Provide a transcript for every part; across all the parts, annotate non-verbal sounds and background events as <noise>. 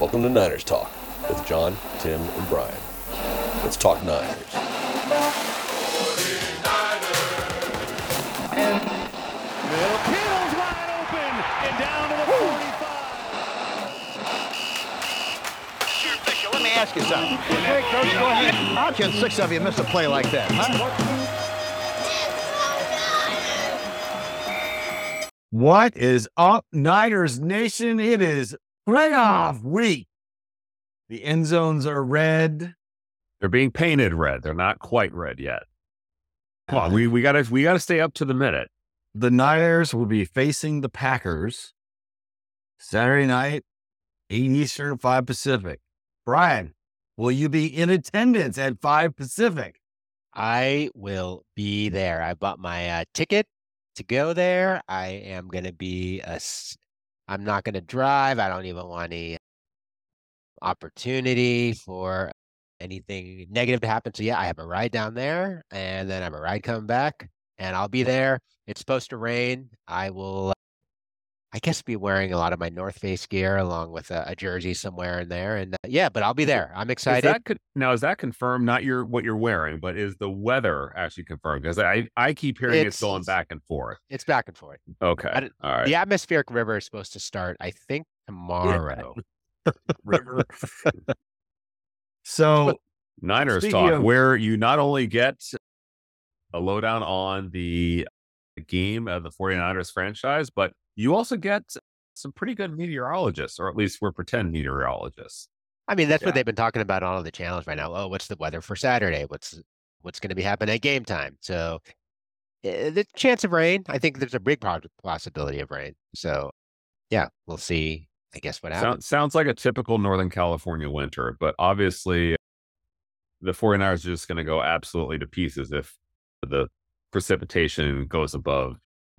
Welcome to Niners Talk with John, Tim, and Brian. Let's talk Niners. And Little Kittle's wide open and down to the 45. Sure, Fisher, let me ask you something. Hey, Coach, go ahead. How can six of you miss a play like that, huh? What is up, Niners Nation? It is playoff week. The end zones are red. They're being painted red. They're not quite red yet. Come on, we <laughs> we gotta we gotta stay up to the minute. The Niners will be facing the Packers Saturday night, 8 Eastern, 5 Pacific. Brian, will you be in attendance at 5 Pacific? I will be there. I bought my uh, ticket to go there. I am going to be a. I'm not going to drive. I don't even want any opportunity for anything negative to happen. So yeah, I have a ride down there, and then I have a ride coming back, and I'll be there. It's supposed to rain. I will. I guess be wearing a lot of my North Face gear along with a, a jersey somewhere in there, and uh, yeah, but I'll be there. I'm Is excited. that con- now is that confirmed? Not your what you're wearing, but is the weather actually confirmed? Because I I keep hearing it's, It's- going back and forth. It's back and forth. Okay, all right. The atmospheric river is supposed to start, I think, tomorrow. <laughs> River. <laughs> so, Niners talk, of- where you not only get a lowdown on the game of the 49ers franchise, but you also get some pretty good meteorologists, or at least we're pretend meteorologists. I mean, that's Yeah. what they've been talking about on all the channels right now. Oh, what's the weather for Saturday? What's what's going to be happening at game time? So, eh, the chance of rain, I think there's a big possibility of rain. So, yeah, we'll see. I guess what happens. Sounds, sounds like a typical Northern California winter, but obviously the 49ers are just going to go absolutely to pieces if the precipitation goes above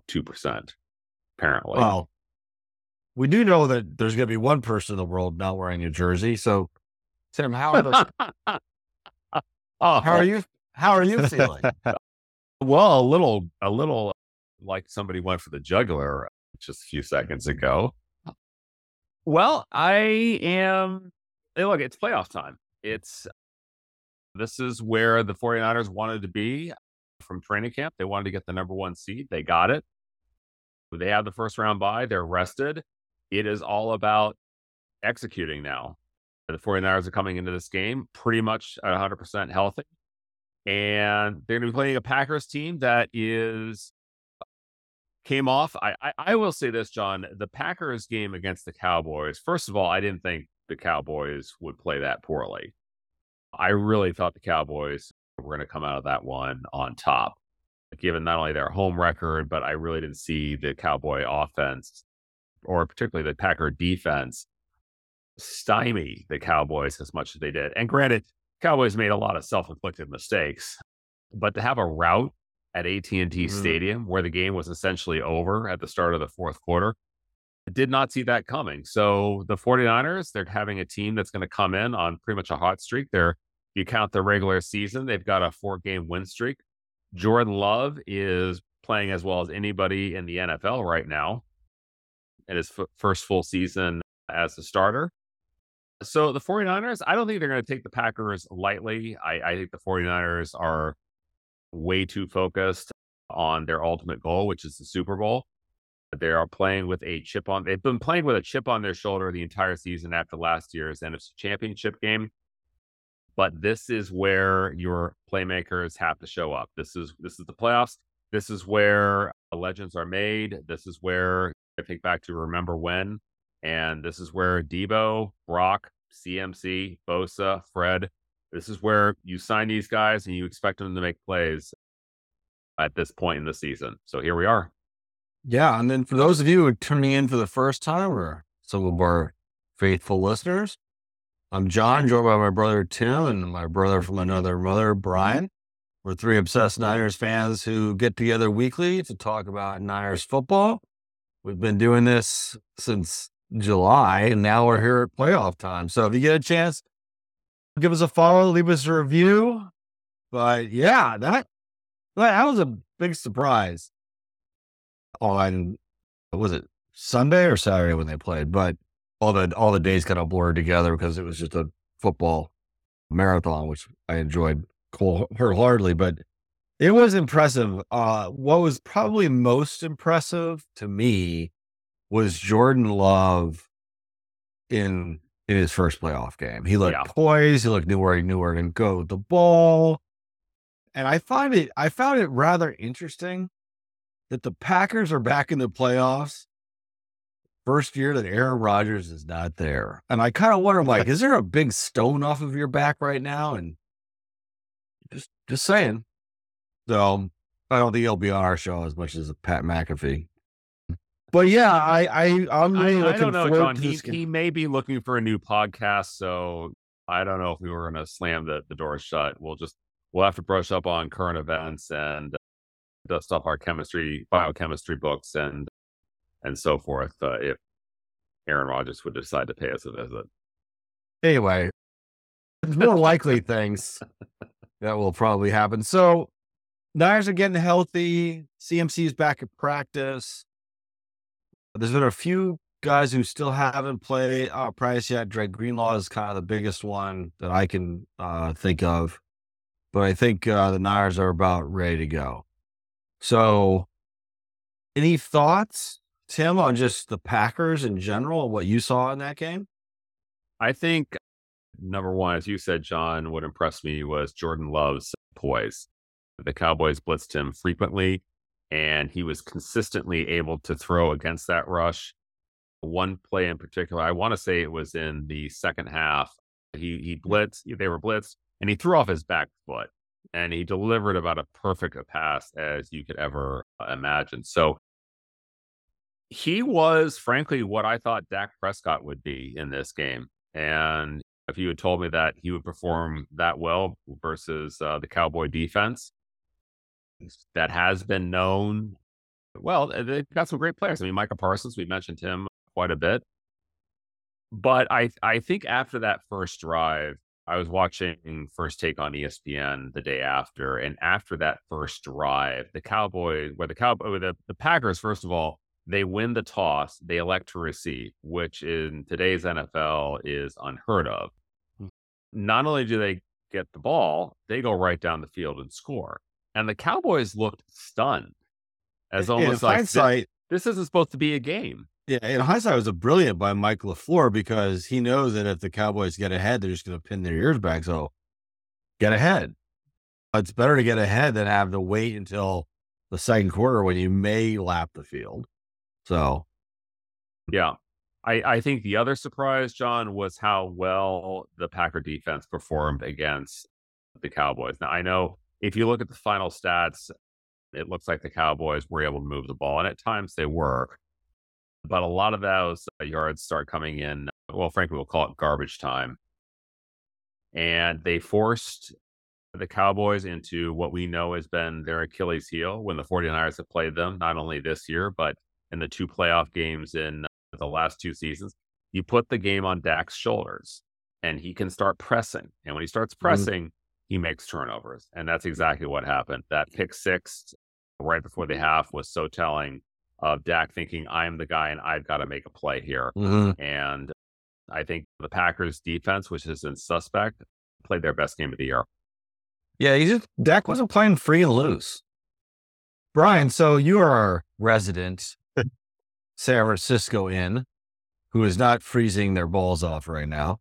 2%, apparently. well, we do know that there's going to be one person in the world not wearing a jersey. So, Tim, how are, the, <laughs> oh, how are you? How are you feeling? <laughs> Well, a little, a little like somebody went for the jugular just a few seconds ago. Well, I am. Hey, look, it's playoff time. It's this is where the 49ers wanted to be from training camp. They wanted to get the number one seed. They got it. They have the first round bye. They're rested. It is all about executing now. The 49ers are coming into this game pretty much at 100% healthy and they're going to be playing a Packers team that is uh, came off. I, I I will say this, John. The Packers game against the Cowboys. First of all, I didn't think the Cowboys would play that poorly. I really thought the Cowboys were going to come out of that one on top, given not only their home record, but I really didn't see the Cowboy offense or particularly the Packer defense stymie the Cowboys as much as they did. And granted, Cowboys made a lot of self-inflicted mistakes, but to have a rout at AT&T Mhm. Stadium where the game was essentially over at the start of the fourth quarter, I did not see that coming. So the 49ers, they're having a team that's going to come in on pretty much a hot streak. They're you count the regular season, they've got a four-game win streak. Jordan Love is playing as well as anybody in the NFL right now in his f- first full season as a starter. So the 49ers, I don't think they're going to take the Packers lightly. I, I think the 49ers are way too focused on their ultimate goal, which is the Super Bowl. They are playing with a chip on. They've been playing with a chip on their shoulder the entire season after last year's NFC Championship game. But this is where your playmakers have to show up. This is this is the playoffs. This is where legends are made. This is where I think back to remember when and this is where Deebo, Brock, CMC, Bosa, Fred, this is where you sign these guys and you expect them to make plays at this point in the season. So here we are. Yeah. And then for those of you who are tuning in for the first time or some of our faithful listeners, I'm John, joined by my brother Tim and my brother from another mother, Brian. We're three obsessed Niners fans who get together weekly to talk about Niners football. We've been doing this since July, and now we're here at playoff time. So if you get a chance, give us a follow, leave us a review. But yeah, that that was a big surprise on was it Sunday or Saturday when they played, but all the all the days kind of blurred together because it was just a football marathon, which I enjoyed wholeheartedly. But it was impressive. Uh, what was probably most impressive to me was Jordan Love in in his first playoff game. He looked Yeah. poised. He looked knew where he knew where to go with the ball. And I find it I found it rather interesting that the Packers are back in the playoffs. First year that Aaron Rodgers is not there. And I kind of wonder, like, <laughs> is there a big stone off of your back right now? And just just saying. So I don't think he'll be on our show as much as Pat McAfee. But yeah, I I I'm really I looking don't know, forward John. to He, game. he may be looking for a new podcast, so I don't know if we were going to slam the, the door shut. We'll just we'll have to brush up on current events and uh, dust off our chemistry, biochemistry books, and and so forth. Uh, if Aaron Rodgers would decide to pay us a visit. anyway, there's more likely <laughs> things that will probably happen. So, Niners are getting healthy. CMC is back at practice. There's been a few guys who still haven't played uh, practice yet. Dre Greenlaw is kind of the biggest one that I can uh, think of, but I think uh, the Niners are about ready to go. So, any thoughts, Tim, on just the Packers in general what you saw in that game? I think number one, as you said, John, what impressed me was Jordan Love's poise. The Cowboys blitzed him frequently, and he was consistently able to throw against that rush. One play in particular, I want to say it was in the second half. He he mm-hmm. blitzed, they were blitzed, and he threw off his back foot, and he delivered about a perfect a pass as you could ever imagine. So he was, frankly, what I thought Dak Prescott would be in this game. And if you had told me that he would perform that well versus uh, the Cowboy defense that has been known, well, they've got some great players. I mean, Micah Parsons, we mentioned him quite a bit. But I, I think after that first drive, I was watching First Take on ESPN the day after, and after that first drive, the Cowboys, where the Cowboy, the, the Packers, first of all, they win the toss, they elect to receive, which in today's NFL is unheard of. Hmm. Not only do they get the ball, they go right down the field and score. And the Cowboys looked stunned, as In almost like this, this isn't supposed to be a game. Yeah, in hindsight, it was a brilliant by Mike LaFleur because he knows that if the Cowboys get ahead, they're just going to pin their ears back. So get ahead. It's better to get ahead than have to wait until the second quarter when you may lap the field. So Yeah. I, I think the other surprise, John, was how well the Packer defense performed against the Cowboys. Now, I know if you look at the final stats, it looks like the Cowboys were able to move the ball, and at times they were. But a lot of those uh, yards start coming in, well, frankly, we'll call it garbage time. And they forced the Cowboys into what we know has been their Achilles heel when the 49ers have played them, not only this year, but in the two playoff games in the last two seasons. You put the game on Dak's shoulders and he can start pressing. And when he starts pressing, he makes turnovers. And that's exactly what happened. That pick six right before the half was so telling of Dak thinking, I'm the guy and I've got to make a play here. mhm. And I think the Packers defense, which is in suspect, played their best game of the year. yeah, he just Dak wasn't playing free and loose. Brian, so you are our resident San Francisco in, who is not freezing their balls off right now.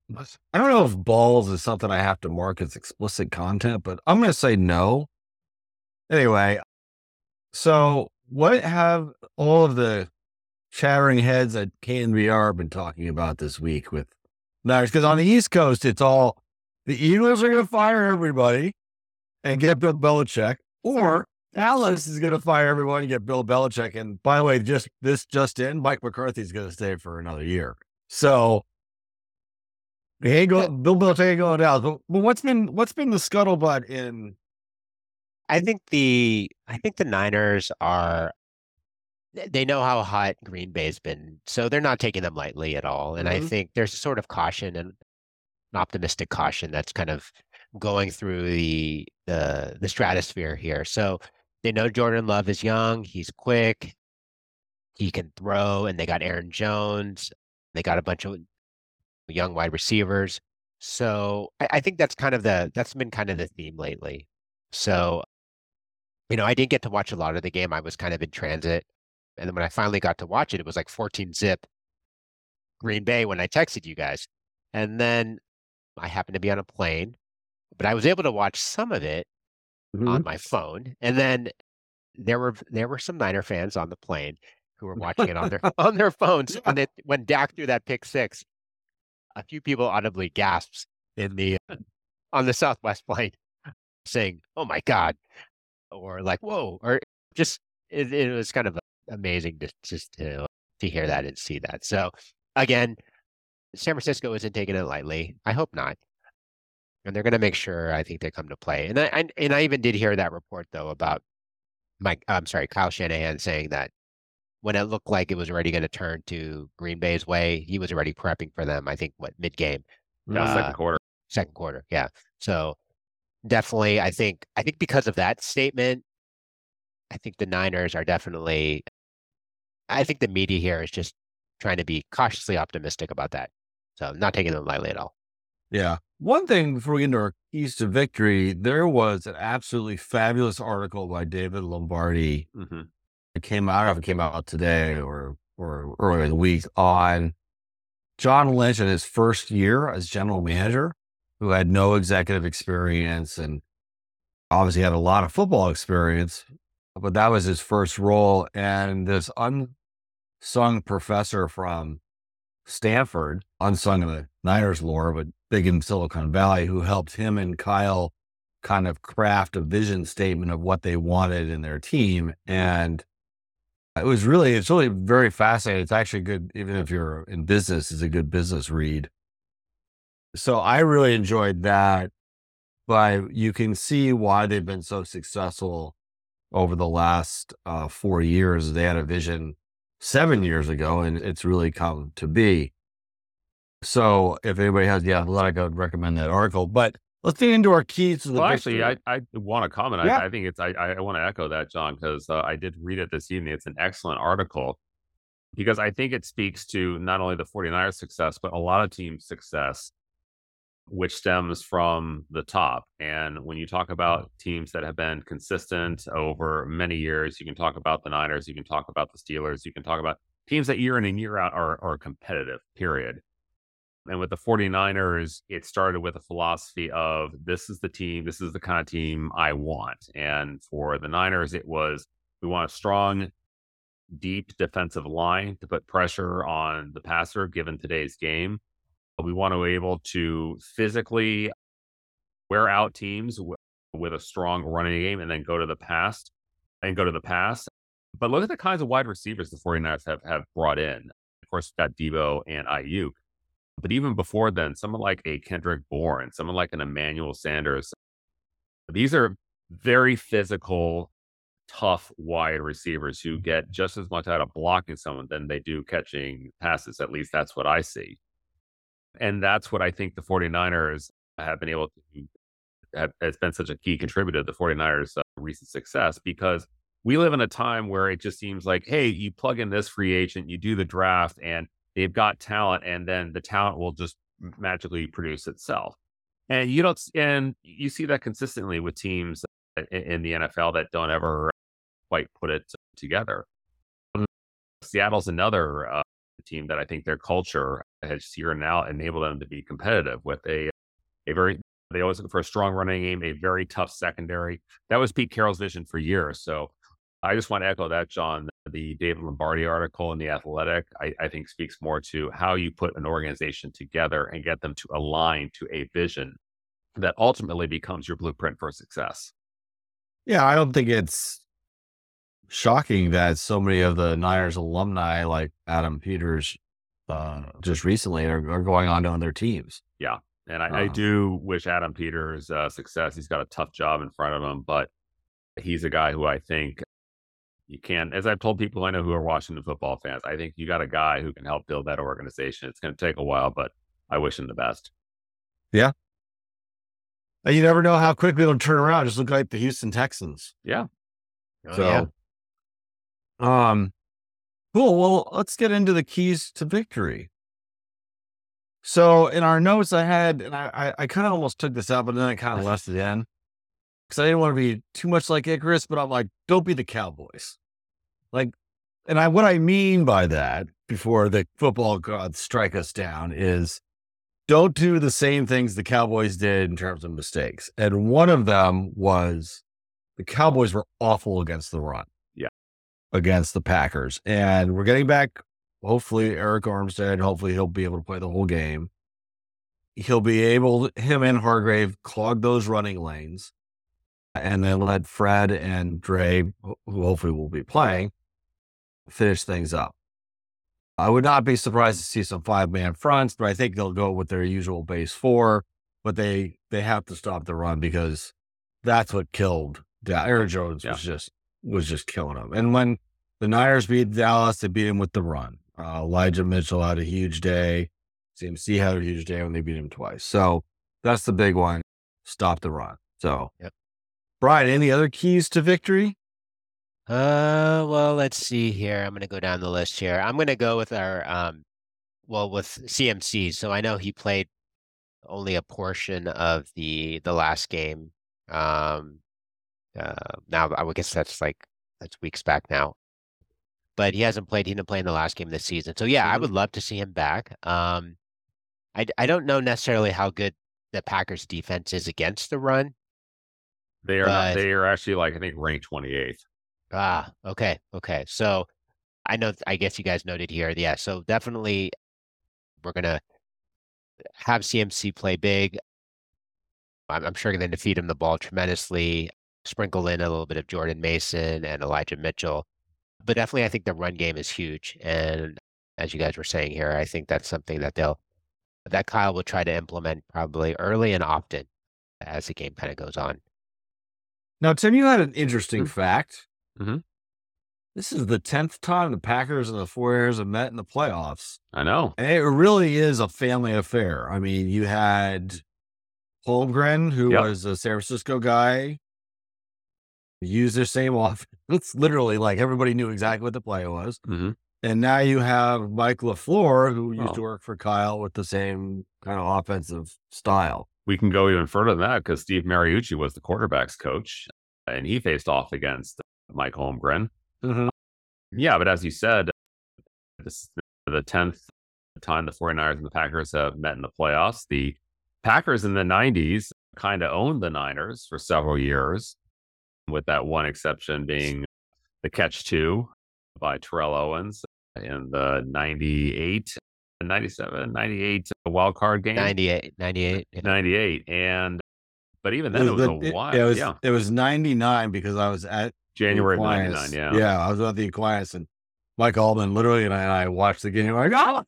I don't know if balls is something I have to mark as explicit content, but I'm going to say no. Anyway, so what have all of the chattering heads at KNBR been talking about this week with Niners? Because on the East Coast, it's all the Eagles are going to fire everybody and get Bill Belichick, or Dallas is going to fire everyone and get Bill Belichick. And by the way, just this just in, Mike McCarthy is going to stay for another year. So he ain't go, Bill Belichick ain't going down. But, but what's been what's been the scuttlebutt in? I think the I think the Niners are they know how hot Green Bay's been, so they're not taking them lightly at all. And I Mhm. think there's a sort of caution and an optimistic caution that's kind of going through the the the stratosphere here. So they know Jordan Love is young, he's quick, he can throw, and they got Aaron Jones. They got a bunch of young wide receivers. So I, I think that's kind of the that's been kind of the theme lately. So, you know, I didn't get to watch a lot of the game. I was kind of in transit. And then when I finally got to watch it, it was like 14 zip Green Bay when I texted you guys. And then I happened to be on a plane, but I was able to watch some of it on mm-hmm. my phone. And then there were there were some Niner fans on the plane who were watching it on their <laughs> on their phones And it when Dak threw that pick six. A few people audibly gasped in the uh, on the Southwest <laughs> plane, saying, "Oh my God," or like, "Whoa," or just it, it was kind of amazing to just to to hear that and see that. So again, San Francisco isn't taking it lightly. I hope not. And they're going to make sure I think they come to play. And I, I and I even did hear that report though about Mike. I'm sorry, Kyle Shanahan saying that when it looked like it was already going to turn to Green Bay's way, he was already prepping for them. I think what mid game, Yeah, Uh, second quarter. second quarter. Yeah. So definitely, I think I think because of that statement, I think the Niners are definitely. I think the media here is just trying to be cautiously optimistic about that. So not taking them lightly at all. Yeah. One thing before we get into our keys to victory, there was an absolutely fabulous article by David Lombardi. hmm It came out, I don't know if it came out today or or earlier in the week on John Lynch in his first year as general manager, who had no executive experience and obviously had a lot of football experience, but that was his first role. And this unsung professor from Stanford, unsung in the Niners lore, but big in Silicon Valley, who helped him and Kyle kind of craft a vision statement of what they wanted in their team. And it was really, it's really very fascinating. It's actually good, even if you're in business, it's a good business read. So I really enjoyed that. But you can see why they've been so successful over the last uh, four years. They had a vision seven years ago, and it's really come to be. So if anybody has the athletic, I would recommend that article. But let's get into our keys to the Well, actually. I, I want to comment. Yeah. I, I think it's I, I want to echo that, John, because uh, I did read it this evening. It's an excellent article because I think it speaks to not only the 49ers success, but a lot of teams' success, which stems from the top. And when you talk about teams that have been consistent over many years, you can talk about the Niners, you can talk about the Steelers, you can talk about teams that year in and year out are, are competitive, period. And with the 49ers, it started with a philosophy of this is the team, this is the kind of team I want. And for the Niners, it was we want a strong, deep defensive line to put pressure on the passer given today's game. We want to be able to physically wear out teams with a strong running game and then go to the pass and go to the pass. But look at the kinds of wide receivers the 49ers have, have brought in. Of course, we've got Deebo and Aiyuk. But even before then, someone like a Kendrick Bourne, someone like an Emmanuel Sanders, these are very physical, tough wide receivers who get just as much out of blocking someone than they do catching passes. At least that's what I see. And that's what I think the 49ers have been able to have, has been such a key contributor to the 49ers' uh, recent success because we live in a time where it just seems like, hey, you plug in this free agent, you do the draft, and they've got talent, and then the talent will just magically produce itself. And you don't, and you see that consistently with teams in, in the NFL that don't ever quite put it together. Seattle's another uh, team that I think their culture has here and now enabled them to be competitive with a a very they always look for a strong running game, a very tough secondary. That was Pete Carroll's vision for years. So I just want to echo that, John. The David Lombardi article in The Athletic, I, I think, speaks more to how you put an organization together and get them to align to a vision that ultimately becomes your blueprint for success. Yeah, I don't think it's shocking that so many of the Niners alumni, like Adam Peters, uh, just recently are, are going on to other teams. Yeah. And I, I Uh-huh. do wish Adam Peters uh, success. He's got a tough job in front of him, but he's a guy who I think you can, as I've told people I know who are Washington football fans, I think you got a guy who can help build that organization. It's going to take a while, but I wish him the best. Yeah. And you never know how quickly it'll turn around. Just look like the Houston Texans. Yeah. Oh, so, yeah. um, cool. Well, let's get into the keys to victory. So in our notes, I had, and I, I, I kind of almost took this out, but then I kind of left it in because I didn't want to be too much like Icarus. But I'm like, don't be the Cowboys. Like, and I what I mean by that before the football gods strike us down is don't do the same things the Cowboys did in terms of mistakes. And one of them was the Cowboys were awful against the run. Yeah. Against the Packers. And we're getting back, hopefully, Arik Armstead. Hopefully, he'll be able to play the whole game. He'll be able, him and Hargrave, clog those running lanes and then let Fred and Dre, who hopefully will be playing, finish things up. I would not be surprised to see some five man fronts, but I think they'll go with their usual base four. But they they have to stop the run because that's what killed Da- Aaron Jones Yeah. was just was just killing them. And when the Niners beat Dallas, they beat him with the run. Uh, Elijah Mitchell had a huge day. CMC had a huge day when they beat him twice. So that's the big one. Stop the run. So, Yep. Brian, any other keys to victory? Uh, well, let's see here. I'm gonna go down the list here. I'm gonna go with our um, well, with CMC. So I know he played only a portion of the the last game. Um, uh, now I would guess that's like that's weeks back now. But he hasn't played. He didn't play in the last game this season. So yeah, I would love to see him back. Um, I I don't know necessarily how good the Packers defense is against the run. They are But- not, they are actually like I think ranked 28th. Ah, okay, okay. So I know, I guess you guys noted here. Yeah, so definitely we're gonna have CMC play big. I'm, I'm sure going to feed him the ball tremendously, sprinkle in a little bit of Jordan Mason and Elijah Mitchell. But definitely, I think the run game is huge. And as you guys were saying here, I think that's something that they'll, that Kyle will try to implement probably early and often as the game kind of goes on. Now, Tim, you had an interesting fact. Mhm. This is the 10th time the Packers and the Fours have met in the playoffs. I know. And it really is a family affair. I mean, you had Holmgren, who Yep. was a San Francisco guy, used their same <laughs> offense. It's literally like everybody knew exactly what the play was. hmm And now you have Mike LaFleur, who used Oh. to work for Kyle with the same kind of offensive style. We can go even further than that because Steve Mariucci was the quarterbacks coach and he faced off against Mike Holmgren. Mhm. Yeah, but as you said, this is the 10th time the 49ers and the Packers have met in the playoffs. The Packers in the 90s kind of owned the Niners for several years, with that one exception being the catch two by Terrell Owens in the 98, 97, 98 wild card game. 98, 98. yeah. 98. And, but even then, it was, the- a while. It was, yeah. it was 99 because I was at January of 99. Yeah. Yeah, I was at the Aquinas and Mike Allman literally and I, and I watched the game. Like, oh!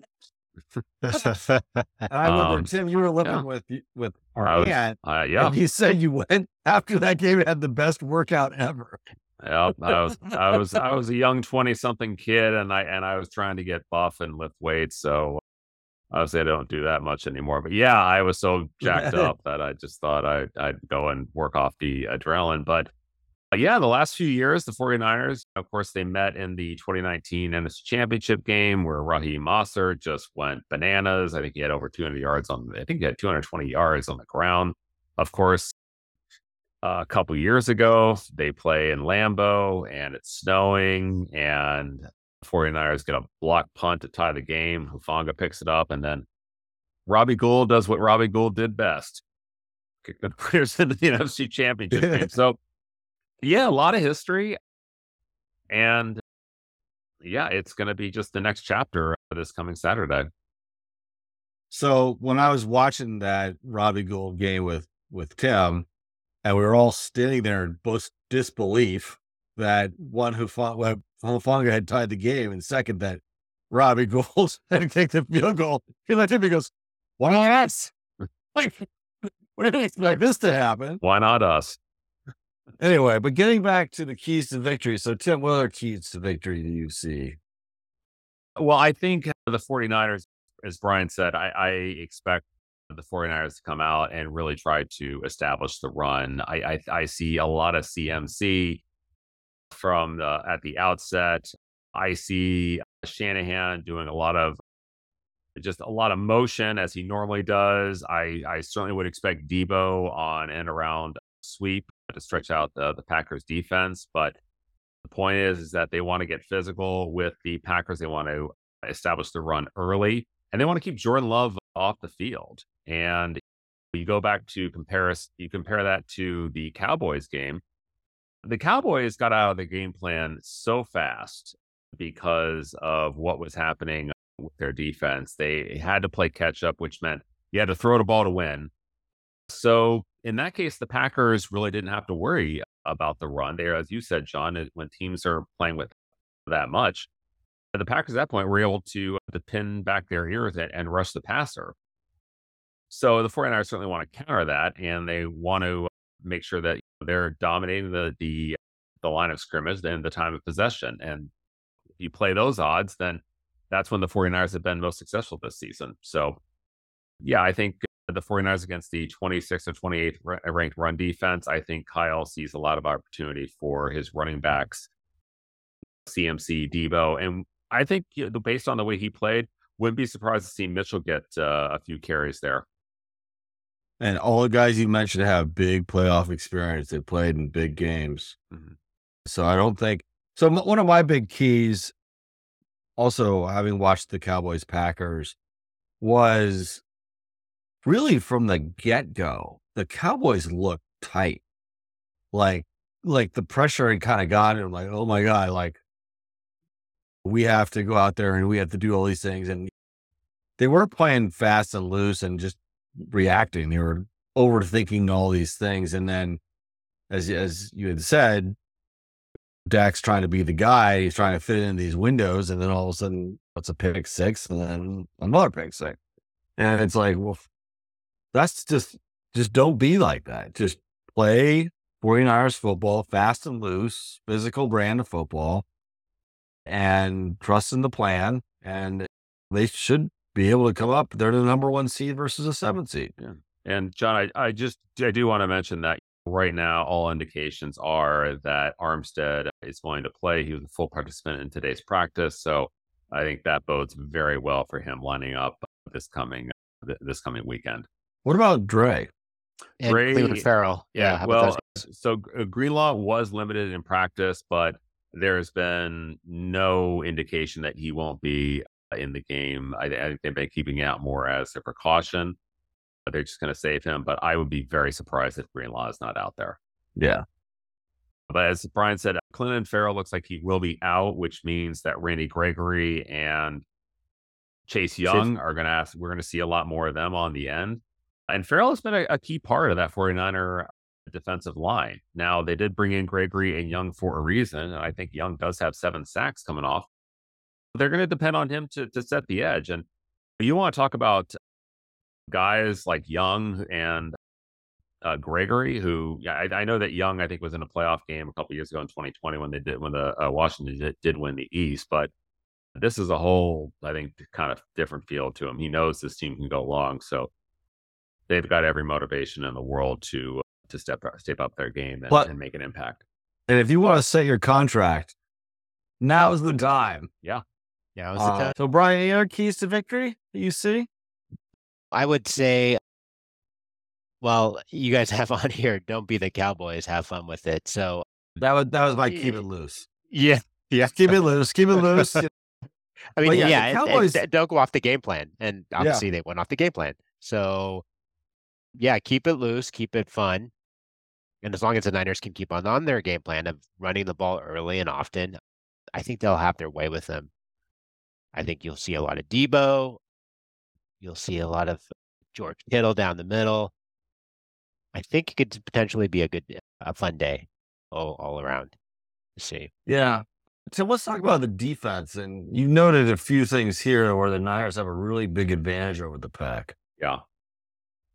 And <laughs> I remember Um, Tim, you were living yeah. with with I our was- aunt, Uh, yeah. and he said you went <laughs> after that game and had the best workout ever. Yep, I was I was I was a <laughs> young twenty something kid and I and I was trying to get buff and lift weights. So obviously I don't do that much anymore. But yeah, I was so jacked up that I just thought I I'd go and work off the adrenaline. But yeah, the last few years, the 49ers, of course, they met in the 2019 NFC Championship game where Raheem Mostert just went bananas. I think he had over 200 yards on, I think he had 220 yards on the ground. Of course, uh, a couple years ago. They play in Lambeau and it's snowing, and the 49ers get a block punt to tie the game. Hufanga picks it up, and then Robbie Gould does what Robbie Gould did best kick the <laughs> Niners into the NFC Championship game. <laughs> So, yeah, a lot of history. And yeah, it's going to be just the next chapter this coming Saturday. So when I was watching that Robbie Gould game with with Tim, and we were all standing there in both disbelief that one who Hufanga had tied the game, and second that Robbie <laughs> Gould had kicked the field goal. He looked at me goes, "Why not us? <laughs> Like, <laughs> what didn't expect this to happen." Why not us? Anyway, but getting back to the keys to victory. So Tim, what other keys to victory do you see? Well, I think uh, the 49ers, as Brian said, I, I expect the 49ers to come out and really try to establish the run. I, I, I see a lot of CMC from the, at the outset. I see Shanahan doing a lot of just a lot of motion as he normally does. I, I certainly would expect Deebo on and around sweep to stretch out the, the Packers defense. But the point is, is that they want to get physical with the Packers. They want to establish the run early and they want to keep Jordan Love off the field. And you go back to compare you compare that to the Cowboys game. The Cowboys got out of the game plan so fast because of what was happening with their defense. They had to play catch up, which meant you had to throw the ball to win. So in that case, the Packers really didn't have to worry about the run. There, as you said, John, when teams are playing with that much, the Packers at that point were able to, to pin back their ears and, and rush the passer. So the 49ers certainly want to counter that, and they want to make sure that they're dominating the the, the line of scrimmage and the time of possession. And if you play those odds, then that's when the 49ers have been most successful this season. So, yeah, I think the 49ers against the 26th or 28th ranked run defense, I think Kyle sees a lot of opportunity for his running backs, CMC, Deebo. And I think you know, based on the way he played, wouldn't be surprised to see Mitchell get uh, a few carries there. And all the guys you mentioned have big playoff experience. They played in big games. Mm-hmm. So I don't think so. One of my big keys, also having watched the Cowboys Packers, was really from the get go. The Cowboys looked tight, like like the pressure had kind of gotten. I'm like, oh my god, like we have to go out there and we have to do all these things. And they weren't playing fast and loose and just reacting. They were overthinking all these things. And then, as as you had said, Dak's trying to be the guy. He's trying to fit in these windows, and then all of a sudden, it's a pick six, and then another pick six. And it's like, well, that's just just don't be like that. Just play 49ers football, fast and loose, physical brand of football, and trust in the plan. And they should be able to come up. They're the number one seed versus a seven seed. Yeah. And John, I, I just I do want to mention that right now all indications are that Armstead is going to play. He was a full participant in today's practice, so I think that bodes very well for him lining up this coming this coming weekend. What about Dre? And Dre, Clelin Ferrell. Yeah. yeah well, so uh, Greenlaw was limited in practice, but there's been no indication that he won't be in the game. I, I think they've been keeping out more as a precaution. They're just going to save him, but I would be very surprised if Greenlaw is not out there. Yeah. But as Brian said, Clelin Ferrell looks like he will be out, which means that Randy Gregory and Chase Young Chase. are going to ask, we're going to see a lot more of them on the end. And Ferrell has been a, a key part of that 49er defensive line. Now, they did bring in Gregory and Young for a reason. And I think Young does have seven sacks coming off they're going to depend on him to to set the edge. And you want to talk about guys like Young and uh, Gregory, who I, I, know that Young I think was in a playoff game a couple years ago in 2020 when they did when the uh, Washington did, did win the East, but this is a whole I think kind of different feel to him. He knows this team can go long, so they've got every motivation in the world to to step step up their game and, but, and make an impact. And if you want to set your contract, now's the time. Yeah. Yeah, was uh, so Brian, any other keys to victory that you see? I would say, well, you guys <laughs> have on here. Don't be the Cowboys. Have fun with it. So that was that was my keep it loose. Yeah, yeah. Keep it loose. Keep it <laughs> loose. I mean, yeah, yeah Cowboys... it, it, don't go off the game plan, and obviously yeah. they went off the game plan. So, yeah, keep it loose, keep it fun, and as long as the Niners can keep on on their game plan of running the ball early and often, I think they'll have their way with them. I think you'll see a lot of Deebo. You'll see a lot of George Kittle down the middle. I think it could potentially be a good, a fun day all, all around to see. Yeah. So let's talk about the defense. And you noted a few things here where the Niners have a really big advantage over the pack. Yeah.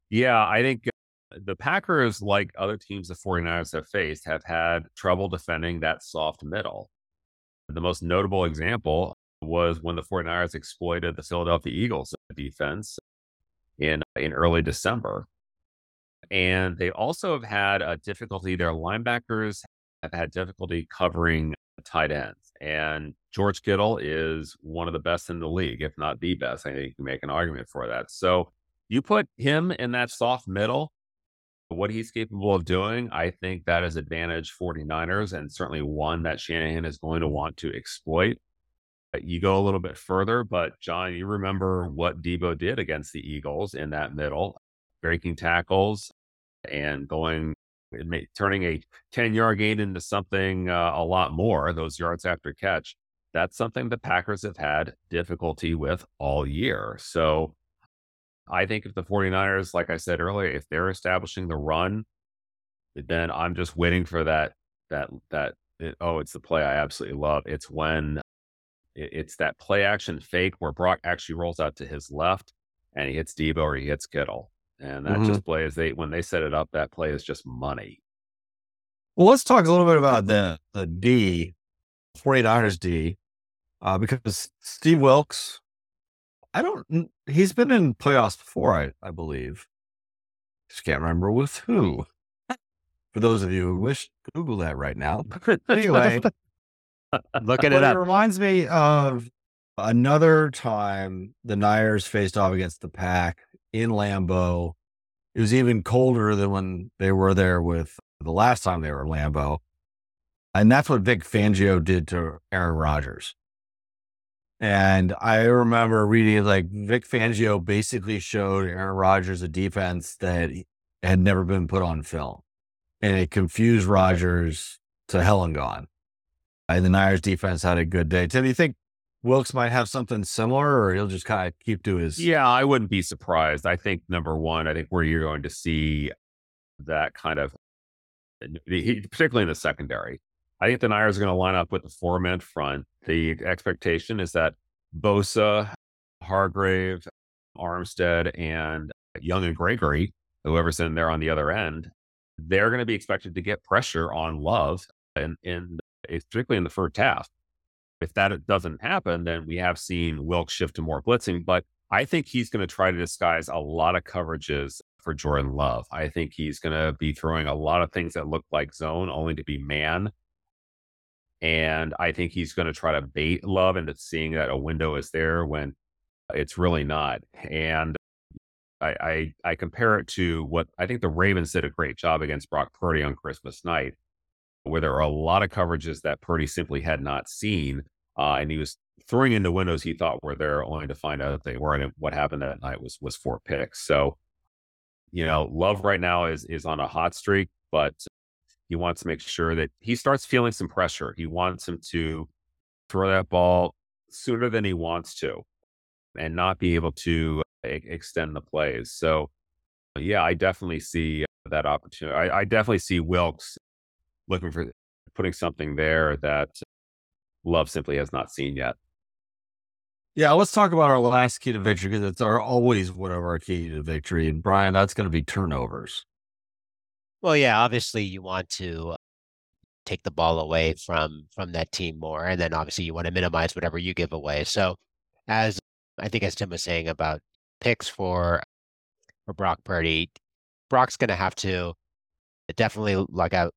Yeah. I think uh, the Packers, like other teams the 49ers have faced, have had trouble defending that soft middle. The most notable example was when the 49ers exploited the Philadelphia Eagles defense in in early December. And they also have had a difficulty. Their linebackers have had difficulty covering tight ends. And George Kittle is one of the best in the league, if not the best. I think you can make an argument for that. So you put him in that soft middle, what he's capable of doing, I think that is advantage 49ers and certainly one that Shanahan is going to want to exploit. You go a little bit further, but John, you remember what Deebo did against the Eagles in that middle, breaking tackles and going, turning a 10 yard gain into something uh, a lot more, those yards after catch. That's something the Packers have had difficulty with all year. So I think if the 49ers, like I said earlier, if they're establishing the run, then I'm just waiting for that, that, that, it, oh, it's the play I absolutely love. It's when it, it's that play action fake where Brock actually rolls out to his left and he hits Deebo or he hits Kittle. And that Mhm. just plays, they, when they set it up, that play is just money. Well, let's talk a little bit about the the D, 49ers D, uh, because Steve Wilks, I don't, he's been in playoffs before, I, I believe. Just can't remember with who. For those of you who wish, Google that right now. <laughs> Anyway, <laughs> Looking it up. It reminds me of another time the Niners faced off against the Pack in Lambeau. It was even colder than when they were there with the last time they were in Lambeau. And that's what Vic Fangio did to Aaron Rodgers. And I remember reading like Vic Fangio basically showed Aaron Rodgers a defense that had never been put on film. And it confused Rodgers to hell and gone. And the Niners defense had a good day. Tim, do you think Wilks might have something similar or he'll just kind of keep to his Yeah, I wouldn't be surprised. I think number one, I think where you're going to see that kind of, eh, particularly in the secondary, I think the Niners are going to line up with the four man front. The expectation is that Bosa, Hargrave, Armstead, and Young and Gregory, whoever's in there on the other end, they're going to be expected to get pressure on Love, and in eh, particularly in the first half. If that doesn't happen, then we have seen Wilk shift to more blitzing. But I think he's going to try to disguise a lot of coverages for Jordan Love. I think he's going to be throwing a lot of things that look like zone, only to be man. And I think he's going to try to bait Love into seeing that a window is there when it's really not. And I, I, I compare it to what I think the Ravens did a great job against Brock Purdy on Christmas night, where there were a lot of coverages that Purdy simply had not seen. Uh, and he was throwing into windows he thought were there, only to find out that they weren't. And what happened that night was was four picks. So, you know, Love right now is is on a hot streak, but he wants to make sure that he starts feeling some pressure. He wants him to throw that ball sooner than he wants to, and not be able to extend the plays. So, yeah, I definitely see that opportunity. I, I definitely see Wilks looking for putting something there that Love simply has not seen yet. Yeah, let's talk about our last key to victory because it's our always one of our key to victory. And Brian, that's going to be turnovers. Well, yeah, obviously you want to uh, take the ball away from from that team more, and then obviously you want to minimize whatever you give away. So, as I think as Tim was saying about picks for for Brock Purdy, Brock's going to have to definitely look out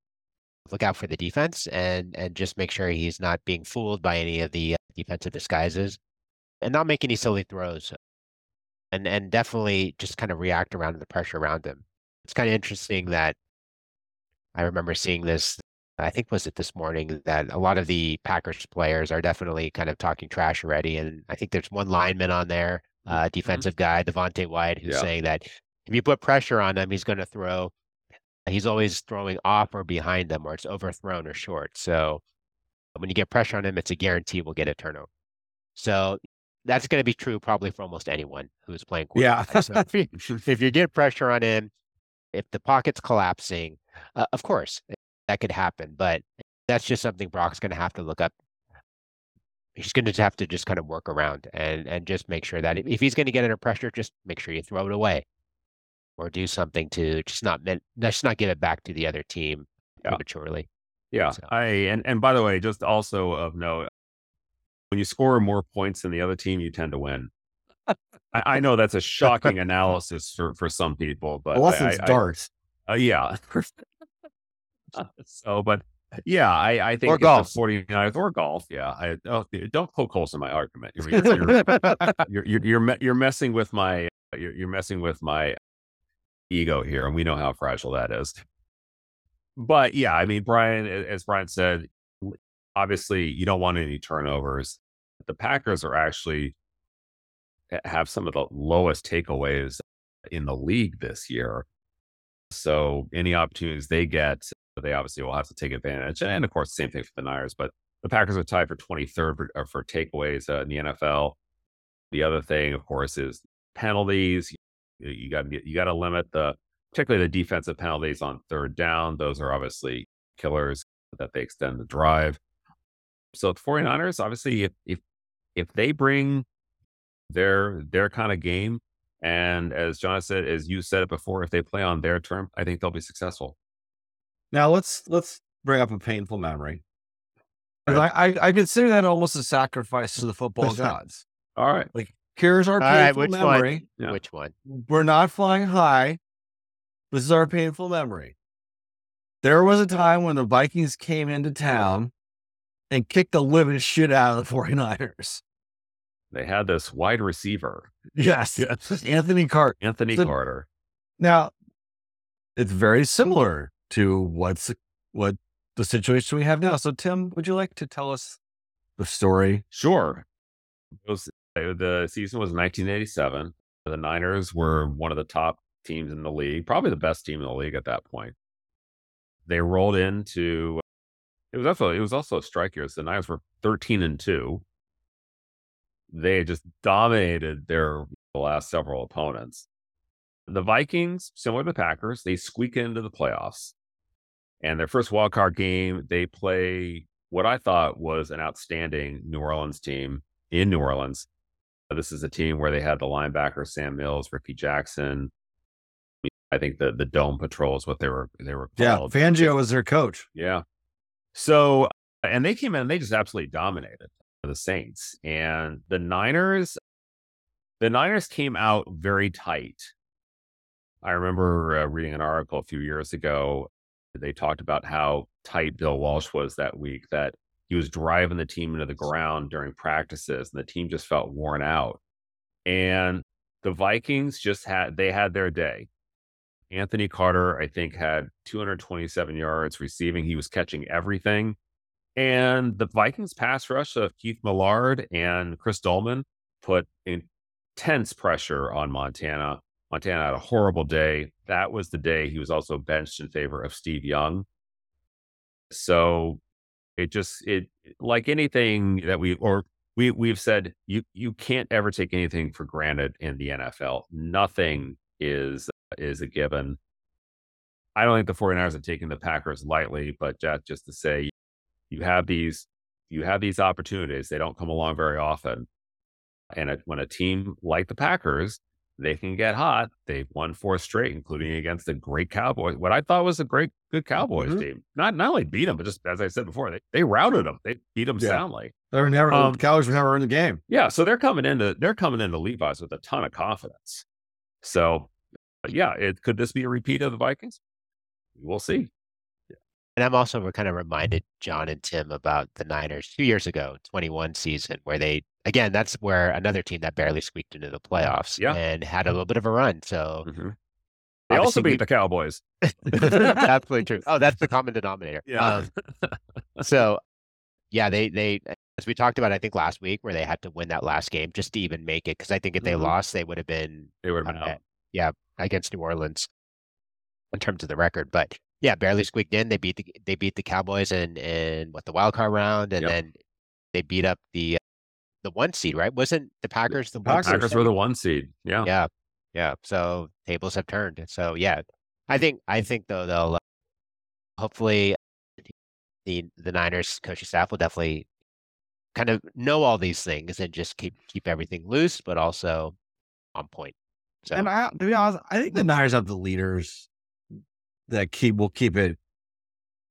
look out for the defense and and just make sure he's not being fooled by any of the uh, defensive disguises, and not make any silly throws, and and definitely just kind of react around the pressure around him. It's kind of interesting that I remember seeing this. I think was it this morning that a lot of the Packers players are definitely kind of talking trash already, and I think there's one lineman on there, uh, defensive guy Devonte Wyatt, who's Yeah. saying that if you put pressure on him, he's going to throw. He's always throwing off or behind them, or it's overthrown or short. So when you get pressure on him, it's a guarantee we'll get a turnover. So that's going to be true probably for almost anyone who's playing. Yeah. quarterback. So if you, <laughs> if you get pressure on him, if the pocket's collapsing, uh, of course that could happen, but that's just something Brock's going to have to look up. He's going to have to just kind of work around and and just make sure that if, if he's going to get under pressure, just make sure you throw it away, or do something to just not just not give it back to the other team Yeah. prematurely. Yeah, So- I and and by the way, just also of note, when you score more points than the other team, you tend to win. I, I know that's a shocking analysis for for some people, but Unless I- it's I- darts. Uh, yeah. <laughs> so, but Yeah, I, I think Or golf. the 49ers or golf. Yeah, I oh, don't poke holes in my argument. You're you're you're, <laughs> you're, you're, you're messing with my you're, you're messing with my ego here, and we know how fragile that is. But yeah, I mean, Brian, as Brian said, obviously you don't want any turnovers. The Packers are actually have some of the lowest takeaways in the league this year. So any opportunities they get, they obviously will have to take advantage. And of course, same thing for the Niners. But the Packers are tied for 23rd for, uh, for takeaways uh, in the NFL. The other thing, of course, is penalties. You, you got to you got to limit the particularly the defensive penalties on third down. Those are obviously killers that they extend the drive. So the 49ers, obviously, if if if they bring their their kind of game, and as John said, as you said it before, if they play on their term, I think they'll be successful. Now let's let's bring up a painful memory. 'Cause I, I I consider that almost a sacrifice to the football <laughs> gods. All right. Like here's our All right, painful which one? memory. Yeah. Which one? We're not flying high. This is our painful memory. There was a time when the Vikings came into town and kicked the living shit out of the 49ers. They had this wide receiver, Yes. Anthony Carter. Anthony So- Carter. Now, it's very similar to what's what the situation we have now. So, Tim, would you like to tell us the story? Sure. It was uh, the season was 1987. The Niners were one of the top teams in the league, probably the best team in the league at that point. They rolled into it was also it was also a strike year. So the Niners were 13 and 2. They just dominated their last several opponents. The Vikings, similar to the Packers, they squeak into the playoffs. And their first wild card game, they play what I thought was an outstanding New Orleans team in New Orleans. Uh, this is a team where they had the linebacker Sam Mills, Ricky Jackson. I think the the Dome Patrol is what they were they were Yeah. Fangio was their coach. Yeah. So, and they came in and they just absolutely dominated the Saints. And the Niners, the Niners came out very tight. I remember uh, reading an article a few years ago. They talked about how tight Bill Walsh was that week, that he was driving the team into the ground during practices, and the team just felt worn out. And the Vikings just had, they had their day. Anthony Carter, I think, had 227 yards receiving. He was catching everything. And the Vikings pass rush of Keith Millard and Chris Doleman put intense pressure on Montana. Montana had a horrible day. That was the day he was also benched in favor of Steve Young. So it just it like anything that we or we we've said you you can't ever take anything for granted in the NFL. Nothing is is a given. I don't think the 49ers are taking the Packers lightly, but just, just to say you have these you have these opportunities. They don't come along very often. And it, when a team like the Packers, they can get hot. They've won four straight, including against the great Cowboys. What I thought was a great, good Cowboys Mhm. team. Not not only beat them, but just as I said before, they, they routed them. They beat them Yeah. soundly. They were never Um, the Cowboys were never in the game. Yeah, so they're coming into they're coming into Levi's with a ton of confidence. So, yeah, it could this be a repeat of the Vikings? We'll see. And I'm also kind of reminded John and Tim about the Niners two years ago, 21 season, where they, again, that's where another team that barely squeaked into the playoffs Yeah. and had a little bit of a run. So Mhm. They also Obviously, we- beat the Cowboys. <laughs> absolutely true. Oh, that's the common denominator. Yeah. Um, so, yeah, they, they, as we talked about, I think last week, where they had to win that last game just to even make it. Cause I think if they Mhm. lost, they would have been They would have been uh, out. yeah, against New Orleans in terms of the record. But yeah, barely squeaked in. They beat the they beat the Cowboys in in what the wild card round, and Yep. then they beat up the uh, the one seed. Right? Wasn't the Packers the one Packers. Packers were the one seed. Yeah. Yeah, yeah. So tables have turned. So yeah, I think I think though they'll uh, hopefully the the Niners coaching staff will definitely kind of know all these things and just keep keep everything loose, but also on point. So And I, to be honest, I think the Niners have the leaders that keep will keep it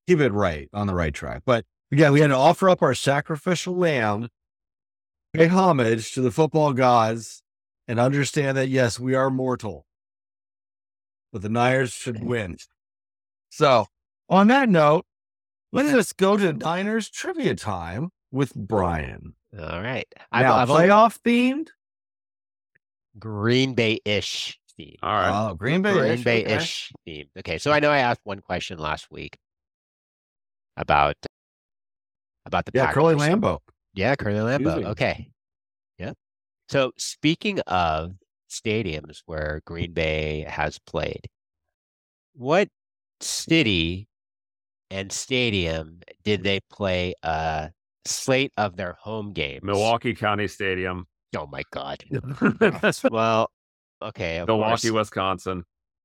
keep it right on the right track. But again, we had to offer up our sacrificial lamb, pay homage to the football gods, and understand that yes, we are mortal, but the Niners should win. So, on that note, Let us go to Niners trivia time with Brian. All right. now, I've only- playoff themed. Green Bay ish theme. All right. Oh, Green Bay. Green ish, Bay okay. ish theme. Okay. So I know I asked one question last week about about the Yeah, Curly Packers. Lambeau. Yeah, Curly Lambeau. me. Okay. Yep. So speaking of stadiums where Green Bay has played, what city and stadium did they play a slate of their home games? Milwaukee County Stadium, Oh my God. <laughs> Well, okay. Of Milwaukee, course. Wisconsin.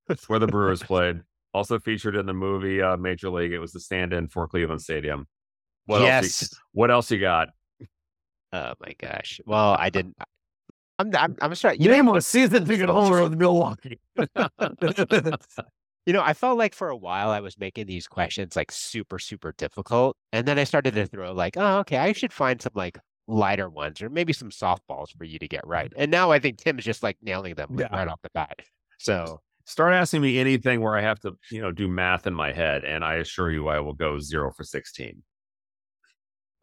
It's where the Brewers played. Also featured in the movie uh, Major League. It was the stand-in for Cleveland Stadium. What else? yes. You, what else you got? Oh my gosh. Well, I didn't. I'm. I'm. I'm sorry. You You know, name a season ticket holder with Milwaukee. <laughs> you know. I felt like for a while I was making these questions like super, super difficult, and then I started to throw like, oh, okay, I should find some like lighter ones or maybe some softballs for you to get right. And now I think Tim's just like nailing them like, Yeah. right off the bat. So Start asking me anything where I have to, you know, do math in my head, and I assure you, I will go zero for sixteen.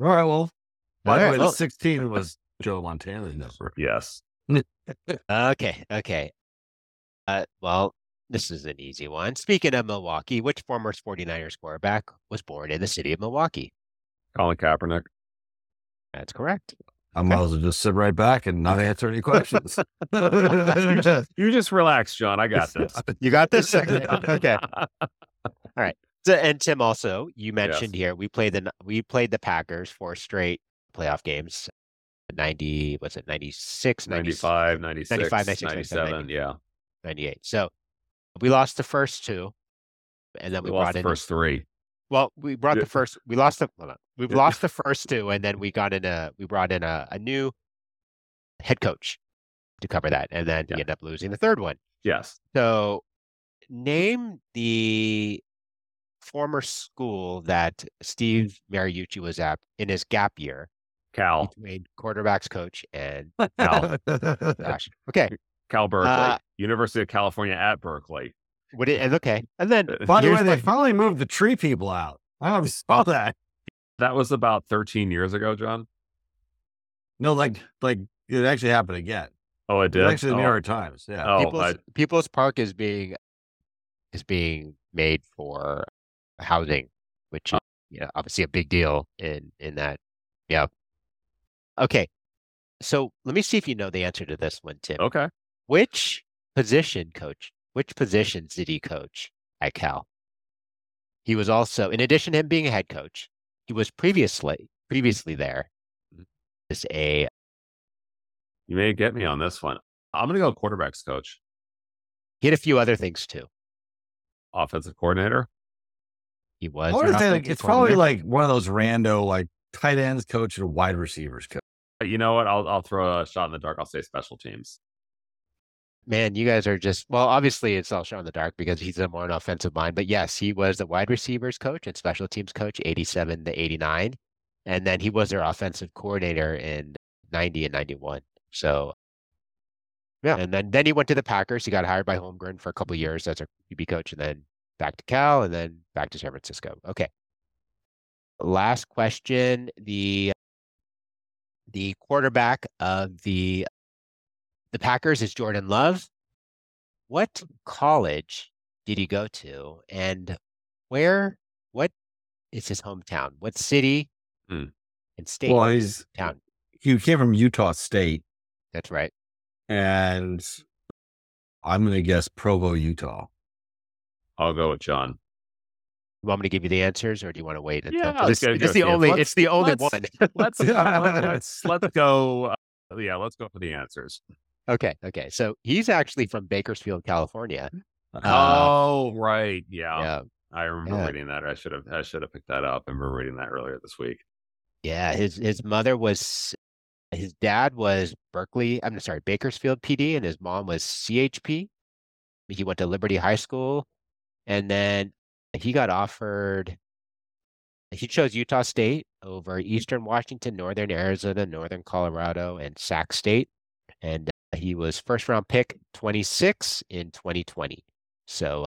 All right. Well, by the right, way, well- the 16 <laughs> was Joe Montana's number. Yes. <laughs> okay, okay. Uh, well, this is an easy one. Speaking of Milwaukee, which former 49ers quarterback was born in the city of Milwaukee? Colin Kaepernick. That's correct. I might as well just sit right back and not answer any questions. <laughs> You just relax, John. I got this. <laughs> You got this? <laughs> okay. All right. So, and Tim, also, you mentioned here we played the we played the Packers for straight playoff games. Ninety, what's it? 96, 95, 96, 95, 96, 97. 97, Yeah. 98. So we lost the first two, and then We we, lost brought the in. first three. Well, we brought Yeah. the first. We lost the. We've Yeah. lost the first two, and then we got in a. We brought in a, a new head coach to cover that, and then Yeah. we ended up losing the third one. Yes. So, name the former school that Steve Mariucci was at in his gap year Cal. between quarterbacks coach and Cal. <laughs> gosh. Okay, Cal Berkeley. Uh, University of California at Berkeley. What it okay, and then By the way, they my- finally moved the tree people out. I don't know if you saw that. That was about 13 years ago, John. No, like, like it actually happened again. Oh, it It did. was actually the oh, New York Times. Yeah. oh, People's, I, People's Park is being is being made for housing, which uh. is yeah, obviously a big deal in in that. Yeah. Okay. So let me see if you know the answer to this one, Tim. okay. Which position coach? Which positions did he coach at Cal? He was also, in addition to him being a head coach, he was previously previously there as a You may get me on this one. I'm going to go quarterbacks coach, he had a few other things too. offensive coordinator. He was. I want say like it's probably like one of those rando like tight ends coach and wide receivers coach. You know what? I'll I'll throw a shot in the dark. I'll say special teams. Man, you guys are just well. Obviously, it's all shown in the dark because he's a more an offensive mind. But yes, he was the wide receivers coach and special teams coach, eighty-seven to eighty-nine, and then he was their offensive coordinator in ninety and ninety-one. So, yeah, and then then he went to the Packers. He got hired by Holmgren for a couple of years as a QB coach, and then back to Cal, and then back to San Francisco. Okay. Last question: the the quarterback of the the Packers is Jordan Love. What college did he go to, and where? What is his hometown? What city Hmm. and state? Well, he's town. he came from Utah State, That's right. and I'm going to guess Provo, Utah. I'll go with John. You want me to give you the answers, or do you want to wait? until- Yeah, 'cause This, go- it's go the see only. Let's- It's the only let's- one. <laughs> Let's let's let's <laughs> go. Uh, yeah, let's go for the answers. Okay. Okay. So he's actually from Bakersfield, California. Uh, oh, right. Yeah, yeah. I remember Yeah. reading that. I should have I should have picked that up. I remember reading that earlier this week. Yeah, his his mother was his dad was Berkeley, I'm sorry, Bakersfield PD, and his mom was CHP. He went to Liberty High School, and then he got offered. He chose Utah State over Eastern Washington, Northern Arizona, Northern Colorado, and Sac State, and uh, he was first round pick 26 in 2020. So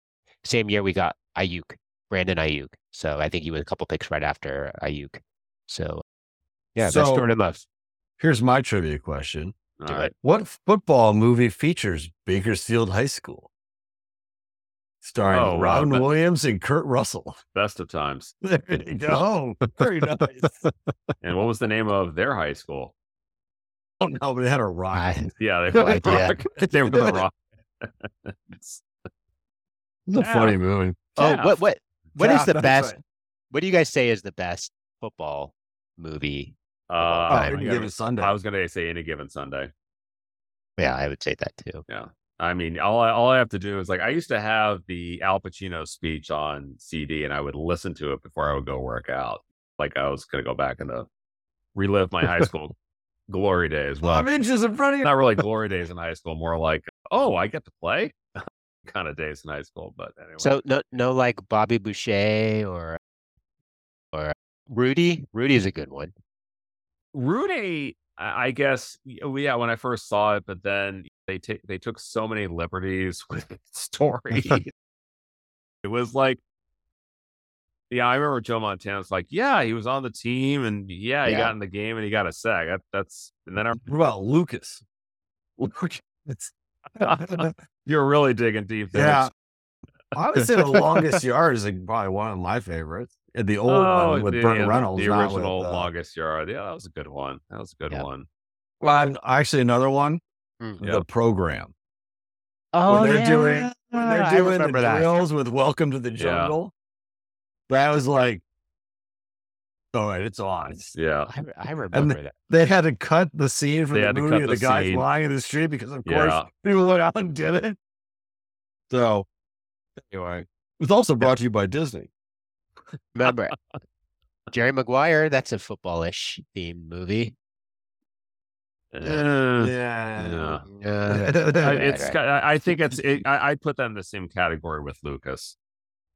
same year we got Aiyuk, Brandon Aiyuk. So I think he was a couple picks right after Aiyuk. So yeah, best So- Jordan Love. Here's my trivia question. All Do right. it. What football movie features Bakersfield High School? Starring Oh, Robin but- Williams and Kurt Russell. <laughs> Best of times. There you go. Very <laughs> nice. And what was the name of their high school? Oh no, but they had a rock. I- <laughs> Yeah, they No were the idea. rock. <laughs> They were the rock. It's a funny movie. oh, Taft. what what what is Taft, the best? right. What do you guys say is the best football movie? Uh, Oh, any I given Sunday. I was going to say any given Sunday. Yeah, I would say that too. Yeah. I mean, all I, all I have to do is like I used to have the Al Pacino speech on CD, and I would listen to it before I would go work out. Like I was going to go back and uh, relive my high <laughs> school glory days. Well, Five inches in front of you. not really <laughs> glory days in high school, more like oh, I get to play <laughs> kind of days in high school. But anyway, So no no like Bobby Boucher or or Rudy. Rudy is a good one. Rudy, I I guess, oh, yeah, when I first saw it, but then they take they took so many liberties <laughs> with the story. it was like, yeah, I remember Joe Montana's like, yeah, he was on the team, and yeah, he Yeah. got in the game, and he got a sack. That, that's and then I, What about Lucas? <laughs> It's- <laughs> you're really digging deep there. yeah. I would say the longest yard is like probably one of my favorites. Uh, The old Oh, one with the, Burt yeah, Reynolds, the not with, original uh, longest yard. Yeah, that was a good one. That was a good Yeah. one. Well, I'm- actually, another one, Mm. Yeah. the program. Oh, when they're doing when they're I doing the remember that. drills with "Welcome to the Jungle." That was like, all right, it's on. Yeah, I, I remember that. They had to cut the scene from They the movie of the, the guys scene. lying in the street because, of Yeah. course, people went out and did it. So, anyway, it was also brought to you by Disney. Remember Jerry Maguire? That's a footballish themed movie. Eh, Yeah. yeah. Uh, <laughs> I- Right, it's. right. I I think it's. It, I, I'd put that in the same category with Lucas.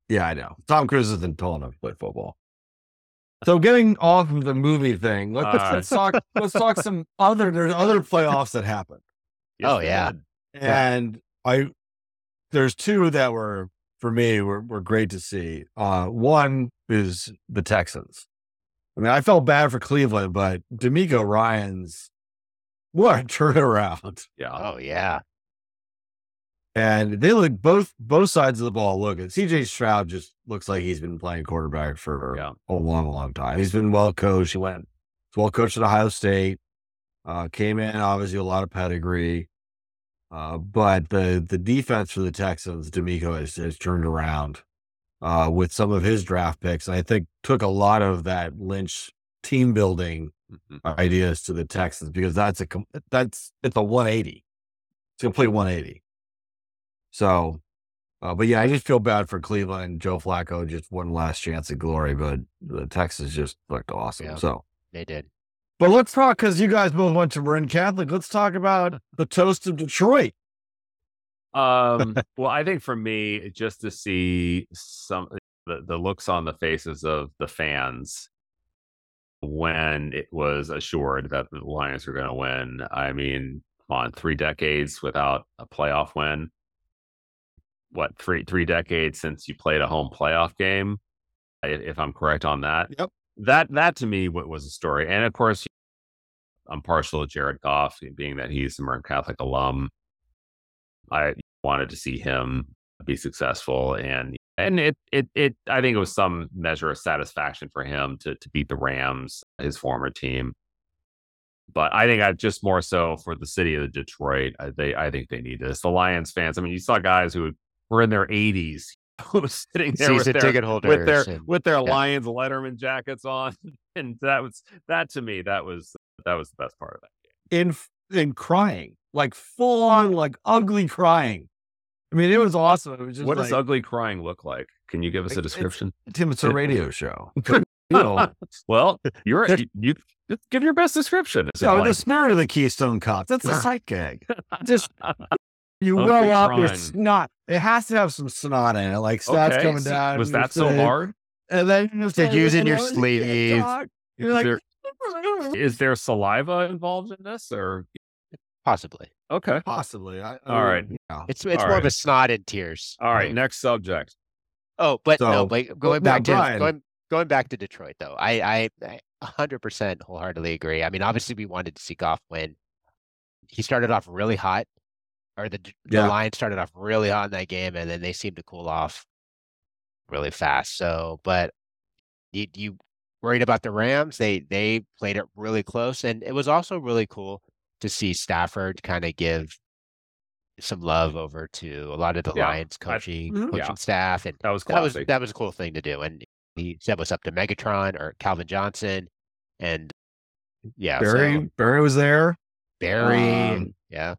Yeah, I know. Tom Cruise isn't tall enough to play football. So getting off of the movie thing, let's, All let's talk. Let's talk some other. There's other playoffs that happened, Yes, Oh, yeah. did. and I there's two that were for me were were great to see. Uh, one is the Texans. I mean, I felt bad for Cleveland, but DeMeco Ryans what a turnaround. Yeah. Oh yeah. And they look both both sides of the ball look at CJ Stroud just looks like he's been playing quarterback for Yeah. a long, long time. He's been well coached. He went well coached at Ohio State. Uh, came in obviously a lot of pedigree. Uh, but the the defense for the Texans, DeMeco has, has turned around uh, with some of his draft picks. And I think took a lot of that Lynch team building Mhm. ideas to the Texans because that's a that's it's a 180. It's a complete 180. So, uh, but yeah, I just feel bad for Cleveland. Joe Flacco just one last chance at glory, but the Texans just looked awesome. Yeah. So, They did. but let's talk because you guys both went to Marin Catholic. Let's talk about <laughs> the toast of Detroit. Um. <laughs> well, I think for me, just to see some the, the looks on the faces of the fans when it was assured that the Lions were going to win. I mean, on three decades without a playoff win. What three three decades since you played a home playoff game? If I'm correct on that. Yep. That that to me was a story, and of course, I'm partial to Jared Goff, being that he's a Marin Catholic alum. I wanted to see him be successful, and and it it it I think it was some measure of satisfaction for him to to beat the Rams, his former team. But I think I just more so for the city of Detroit. I, they I think they need this. The Lions fans. I mean, you saw guys who were in their 80s <laughs> sitting there with their, with their and- with their yeah. Lions Letterman jackets on, <laughs> and that was that to me that was that was the best part of that game. in in crying, like full on, like ugly crying. I mean, it was awesome. It was just What like, does ugly crying look like? Can you give us a It- it's- description? Tim, it's a <laughs> radio show. you know, well, you're you, you just give your best description. Is it like- the spirit of the Keystone Cops. That's a sight gag. Just you roll up your snot. It has to have some snot in it, like snot's Okay, coming down. Was your that so thing, hard? And then you just They're like, using you your know, you sleeves. You're Is like, there- <laughs> Is there saliva involved in this, or Possibly. okay? possibly. I, I All mean, right. yeah. It's it's All more of a snot and tears. All right, thing. next subject. Oh, but no, So- but going back to Brian- going going back to Detroit though, I I I a hundred percent wholeheartedly agree. I mean, obviously we wanted to see Goff win. He started off really hot, or the the Yeah. Lions started off really hot in that game, and then they seemed to cool off really fast. So, but you you worried about the Rams? They they played it really close, and it was also really cool to see Stafford kind of give some love over to a lot of the Yeah, Lions coaching Mhm. coaching Yeah. staff and That was that was that was a cool thing to do. And he said what's up to Megatron or Calvin Johnson and yeah, Barry so Barry was there. Barry, Um, yeah,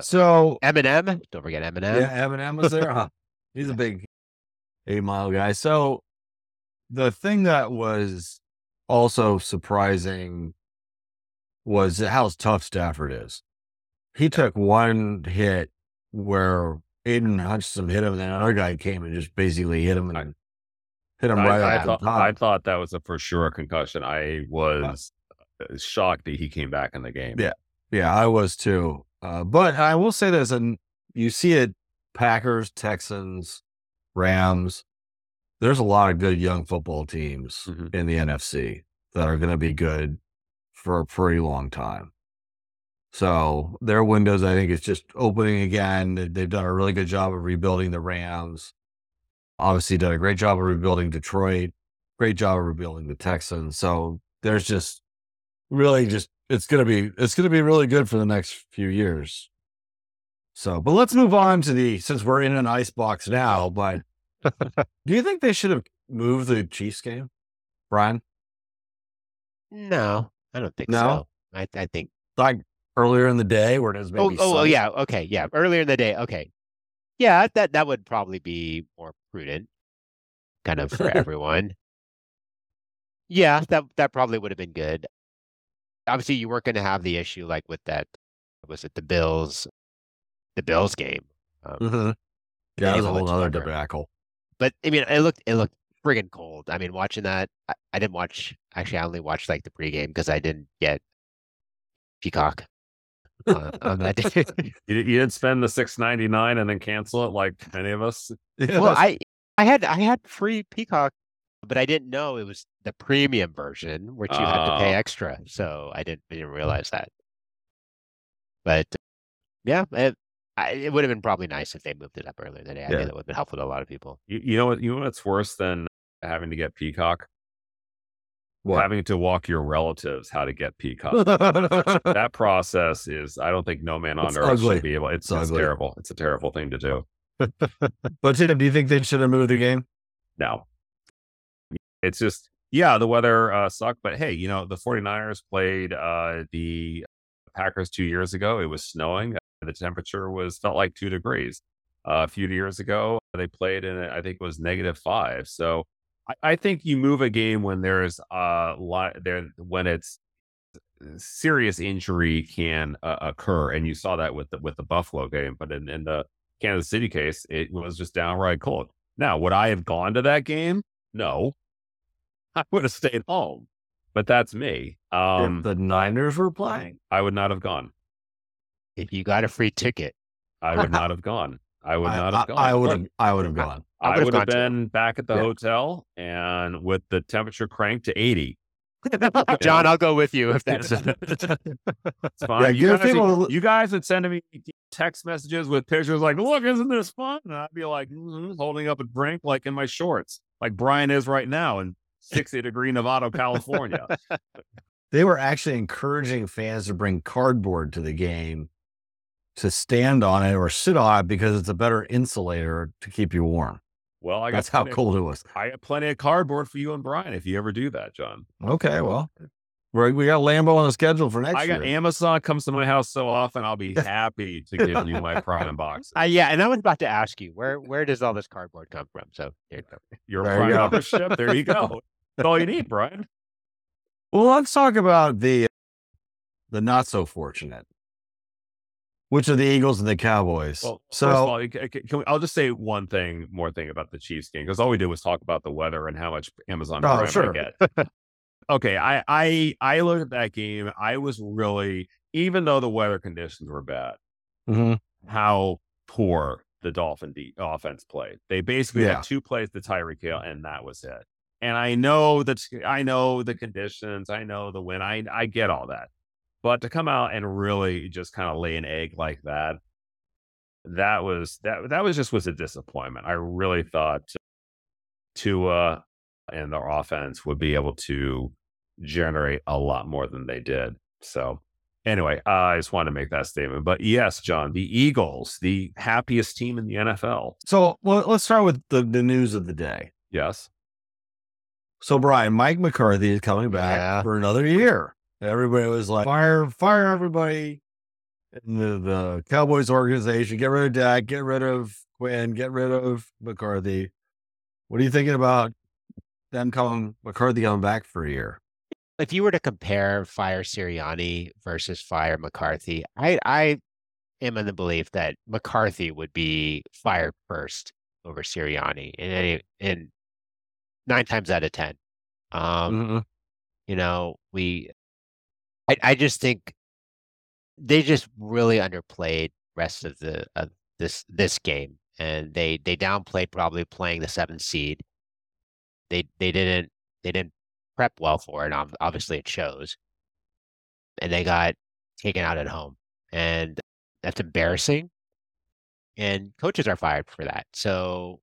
So Eminem. Don't forget Eminem. yeah, Eminem was there. Huh. <laughs> He's a big eight mile guy. So the thing that was also surprising was how tough Stafford is. He took one hit where Aidan Hutchinson hit him, and then another guy came and just basically hit him and I- hit him I, right I off thought, the top. I thought that was a for sure concussion. I was uh, shocked that he came back in the game. Yeah. Yeah, I was too. Uh, but I will say this, and you see it Packers, Texans, Rams. There's a lot of good young football teams Mhm. in the NFC that are going to be good for a pretty long time. So their windows, I think, is just opening again. They've done a really good job of rebuilding the Rams. Obviously, done a great job of rebuilding Detroit. Great job of rebuilding the Texans. So there's just really just it's gonna be it's gonna be really good for the next few years. So, but let's move on to the since we're in an ice box now. But <laughs> do you think they should have moved the Chiefs game, Brian? No, I don't think No? so. I I think. Like earlier in the day, where it was oh, maybe Oh, oh, oh, yeah. Okay, yeah. Earlier in the day. Okay, yeah. That that would probably be more prudent, kind of for <laughs> everyone. Yeah, that that probably would have been good. Obviously, you weren't going to have the issue like with that. Was it the Bills? The Bills game. Um, Mhm. Yeah, it was a whole other debacle. but I mean, it looked it looked friggin' cold. I mean, watching that, I, I didn't watch. Actually, I only watched like the pregame because I didn't get Peacock on, on that day. You, you didn't spend the six ninety nine and then cancel it like many of us. Well, <laughs> I I had I had free Peacock, but I didn't know it was the premium version, which you had to pay Oh. extra. So I didn't I didn't realize that. But yeah, it, I, it would have been probably nice if they moved it up earlier in the day. I Yeah. think that would have been helpful to a lot of people. You, you know what? You know what's worse than having to get Peacock? What? Having to walk your relatives how to get Peacock. <laughs> that process is, I don't think no man on It's earth ugly. should be able. It's, It's it's terrible. It's a terrible thing to do. <laughs> but Tim, do you think they should have moved the game? No. It's just, yeah, the weather uh, sucked, but hey, you know, the 49ers played uh, the Packers two years ago. It was snowing. The temperature was felt like two degrees. Uh, a few years ago, they played in, I think it was negative five. So I, I think you move a game when there's a li- there when it's serious injury can uh, occur, and you saw that with the with the Buffalo game. But in, in the Kansas City case, it was just downright cold. Now, would I have gone to that game? No, I would have stayed home. But that's me. Um, if the Niners were playing. I would not have gone. If you got a free ticket, I would not have gone. I would I- not I, have gone. I would have. I would have gone. I I would've would too. been back at the Yeah. hotel and with the temperature cranked to 80. <laughs> John, I'll go with you if that's. <laughs> It's fine. Yeah, you, guys people would, you guys would send me text messages with pictures like, look, isn't this fun? And I'd be like, "Mhm," holding up a drink like in my shorts, like Brian is right now in 60 degree Nevada, California. <laughs> They were actually encouraging fans to bring cardboard to the game to stand on it or sit on it because it's a better insulator to keep you warm. Well, I got That's how plenty- cold it was. I have plenty of cardboard for you and Brian if you ever do that, John. Okay, well, we're, we got Lambeau on the schedule for next I got year. Amazon comes to my house so often, I'll be <laughs> happy to give you my Prime <laughs> box. Uh, yeah, and I was about to ask you where where does all this cardboard come from? So here you go. Your There you Prime go. membership, there you go. That's all you need, Brian. Well, let's talk about the the not so fortunate, which are the Eagles and the Cowboys. Well, so first of all, you ca- ca- can we, I'll just say one thing, more thing about the Chiefs game because all we did was talk about the weather and how much Amazon Oh, sure. I get. <laughs> okay, I I I looked at that game. I was really, even though the weather conditions were bad, Mhm. how poor the Dolphin de- offense played. They basically Yeah. had two plays to Tyreek Hill, and that was it. And I know that I know the conditions, I know the win, I I get all that, but to come out and really just kind of lay an egg like that, that was that that was just was a disappointment. I really thought Tua and their offense would be able to generate a lot more than they did. So anyway, I just wanted to make that statement. But yes, John, the Eagles, the happiest team in the NFL. So well, let's start with the, the news of the day. Yes. So Brian, Mike McCarthy is coming back Yeah. for another year. Everybody was like, fire, fire everybody in the, the Cowboys organization. Get rid of Dak, get rid of Quinn, get rid of McCarthy. What are you thinking about them coming McCarthy coming back for a year? if you were to compare Fire Sirianni versus Fire McCarthy, I I am in the belief that McCarthy would be fired first over Sirianni in any in nine times out of ten. Um, Mhm. you know, we I I just think they just really underplayed rest of the of this this game and they they downplayed probably playing the seventh seed. They they didn't they didn't prep well for it. ob- Obviously it shows. And they got taken out at home. And that's embarrassing. And coaches are fired for that. So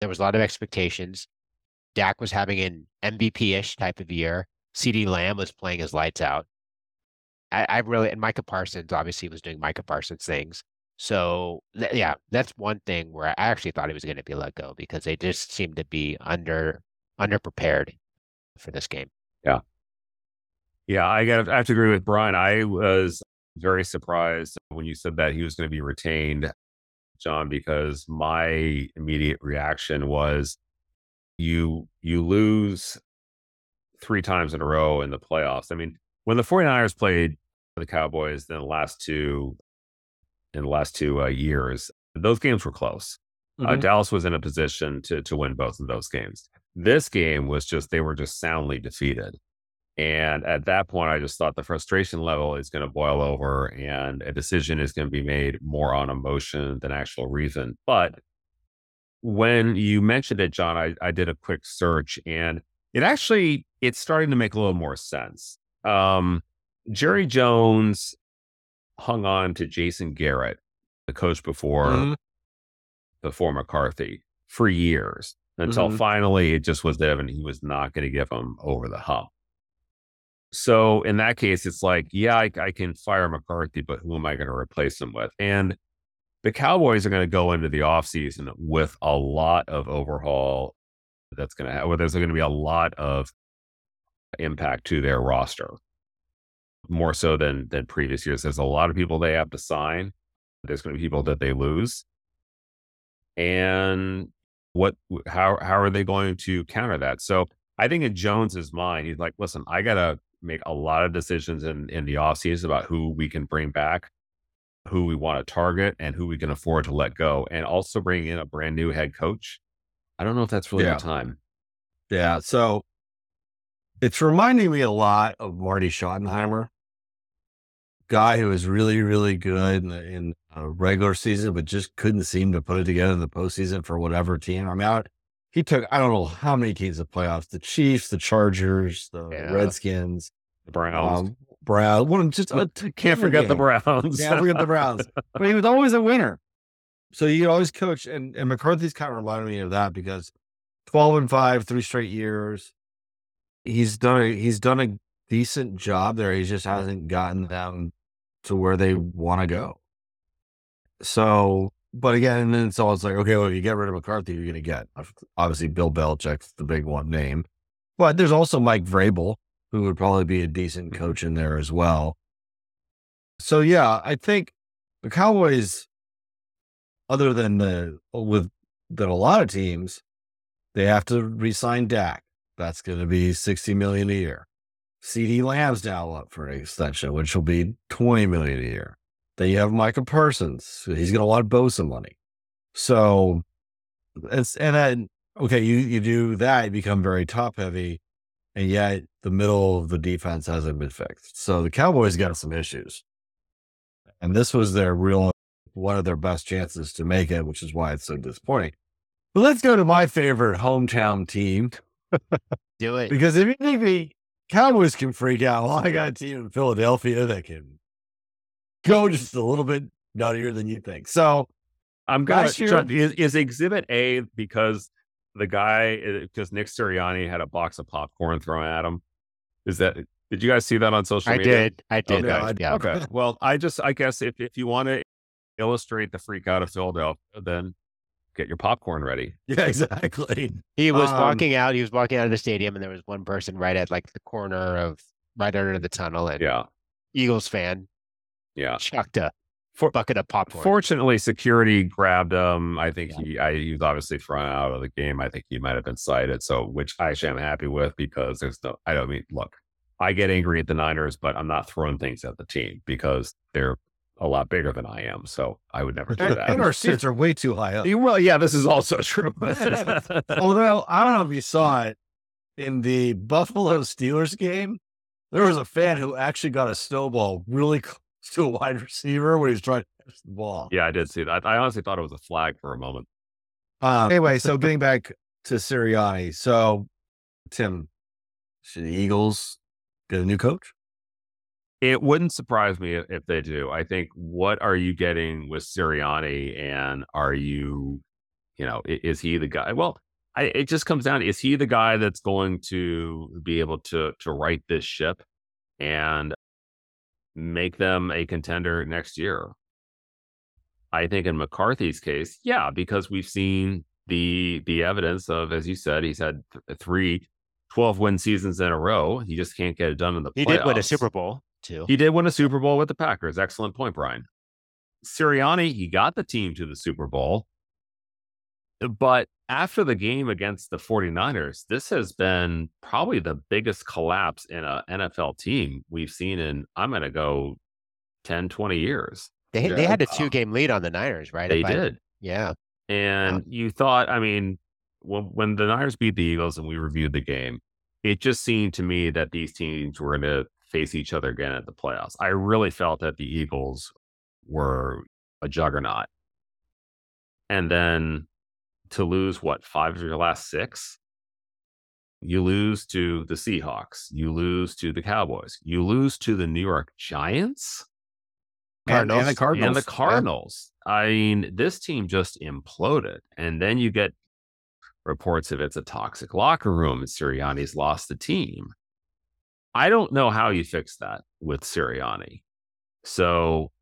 there was a lot of expectations. Dak was having an MVP-ish type of year. CeeDee Lamb was playing his lights out. I, I really and Micah Parsons obviously was doing Micah Parsons things. So th- yeah, that's one thing where I actually thought he was going to be let go because they just seemed to be under underprepared for this game. Yeah, Yeah, I got. I have to agree with Brian. I was very surprised when you said that he was going to be retained, John, because my immediate reaction was, you you lose three times in a row in the playoffs. I mean, when the 49ers played the Cowboys in the last two in the last two uh, years, those games were close. Uh, Mhm. Dallas was in a position to to win both of those games. This game was just they were just soundly defeated. And at that point, I just thought the frustration level is going to boil over and a decision is going to be made more on emotion than actual reason. But when you mentioned it, John, I, I did a quick search and it actually it's starting to make a little more sense. Um, Jerry Jones hung on to Jason Garrett, the coach before Mhm. before McCarthy, for years until Mhm. finally it just was evident he was not going to give him over the hump. So in that case, it's like, yeah, I, I can fire McCarthy, but who am I going to replace him with? And the Cowboys are going to go into the offseason with a lot of overhaul that's going to have, there's going to be a lot of impact to their roster, more so than than previous years. There's a lot of people they have to sign. There's going to be people that they lose, and what how how are they going to counter that? So I think in Jones's mind, he's like, listen, I got to make a lot of decisions in in the offseason about who we can bring back, who we want to target, and who we can afford to let go, and also bring in a brand new head coach. I don't know if that's really Yeah. the time. Yeah. So it's reminding me a lot of Marty Schottenheimer, guy who was really, really good in, the, in a regular season, but just couldn't seem to put it together in the postseason for whatever team. I mean, I, he took, I don't know how many teams to playoffs the Chiefs, the Chargers, the Yeah. Redskins, The Browns. um, Brown. One, just a, uh, Can't forget the Browns. Can't forget the Browns. <laughs> But he was always a winner. So he always coach and, and McCarthy's kind of reminded me of that because 12 and 5, three straight years. He's done a, he's done a decent job there. He just hasn't gotten them to where they want to go. So, but again, and then it's always like, okay, well, if you get rid of McCarthy, you're going to get obviously Bill Belichick's the big one name, but there's also Mike Vrabel, who would probably be a decent mm-hmm. coach in there as well. So yeah, I think the Cowboys, other than the uh, with than a lot of teams, they have to re-sign Dak. That's going to be sixty million a year. CeeDee Lamb's now up for an extension, which will be twenty million a year. Then you have Micah Parsons. He's going to want Bosa money. So it's and then okay, you you do that, you become very top heavy, and yet the middle of the defense hasn't been fixed. So the Cowboys got some issues, and this was their real one of their best chances to make it, which is why it's so disappointing. But let's go to my favorite hometown team Do it. because if you think the Cowboys can freak out, well, I got a team in Philadelphia that can go just a little bit nuttier than you think. So I'm gonna Last year- is, is Exhibit A because the guy because Nick Sirianni had a box of popcorn thrown at him. Is that? Did you guys see that on social I media? did. I did. Okay, I- yeah. Okay. <laughs> Well, I just I guess if if you want to illustrate the freak out of Philadelphia, then get your popcorn ready. <laughs> yeah, exactly. He was Um, walking out. He was walking out of the stadium, and there was one person right at like the corner of right under the tunnel, and Yeah. Eagles fan Yeah. chucked a For- bucket of popcorn. Fortunately, security grabbed him. I think he, I, he was obviously thrown out of the game. I think he might have been cited. So, which actually I'm happy with because there's no, I don't mean, look, I get angry at the Niners, but I'm not throwing things at the team because they're a lot bigger than I am. So I would never do that. and our <laughs> seats are way too high up. Well, yeah, this is also <laughs> true. <laughs> Although I don't know if you saw it in the Buffalo Steelers game, there was a fan who actually got a snowball really close to a wide receiver when he's trying to catch the ball. yeah, I did see that. I honestly thought it was a flag for a moment. Um, anyway, so <laughs> getting back to Sirianni, so Tim, should the Eagles get a new coach? It wouldn't surprise me if, if they do. I think what are you getting with Sirianni, and are you, you know, is he the guy? Well, I, it just comes down to is he the guy that's going to be able to to right this ship and make them a contender next year? I think in McCarthy's case, yeah, because we've seen the the evidence of, as you said, he's had th- uh, three 12 win seasons in a row. He just can't get it done in the he did win a. Super Bowl too. He did win a Super Bowl with the Packers. Excellent point, Brian. Sirianni, he got the team to the Super Bowl. But after the game against the 49ers, this has been probably the biggest collapse in an NFL team we've seen in, I'm going to go 10, 20 years. They Yeah. they had a uh, two game lead on the Niners, right? They If I- did. yeah. And you thought, I mean, when, when the Niners beat the Eagles and we reviewed the game, it just seemed to me that these teams were going to face each other again at the playoffs. I really felt that the Eagles were a juggernaut. And then to lose, what, five of your last six? You lose to the Seahawks. You lose to the Cowboys. You lose to the New York Giants And, and the Cardinals. Cardinals. and the Yeah. Cardinals. I mean, this team just imploded. And then you get reports of it's a toxic locker room and Sirianni's lost the team. I don't know how you fix that with Sirianni. So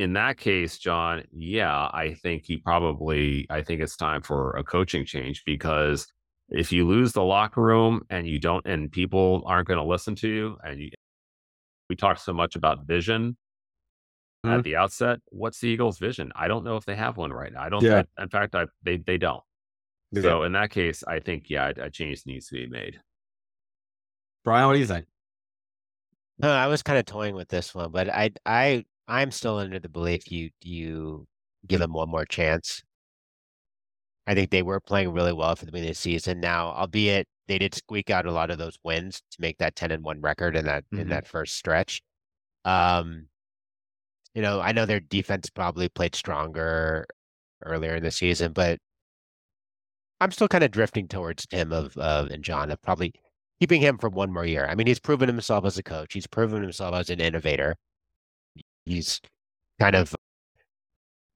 in that case, John, yeah, I think he probably I think it's time for a coaching change because if you lose the locker room and you don't and people aren't going to listen to you and you we talked so much about vision Mhm. at the outset. What's the Eagles' vision? I don't know if they have one right now. I don't. Yeah. in fact, I they they don't. Yeah. So in that case, I think yeah, a a change needs to be made. Brian, what do you think? No, I was kind of toying with this one, but I I I'm still under the belief you you give them one more chance. I think they were playing really well for the beginning of the season. Now, albeit they did squeak out a lot of those wins to make that 10 and 1 record in that in Mhm. that first stretch. Um you know, I know their defense probably played stronger earlier in the season, but I'm still kind of drifting towards Tim of of and John of probably keeping him for one more year. I mean, he's proven himself as a coach. He's proven himself as an innovator. He's kind of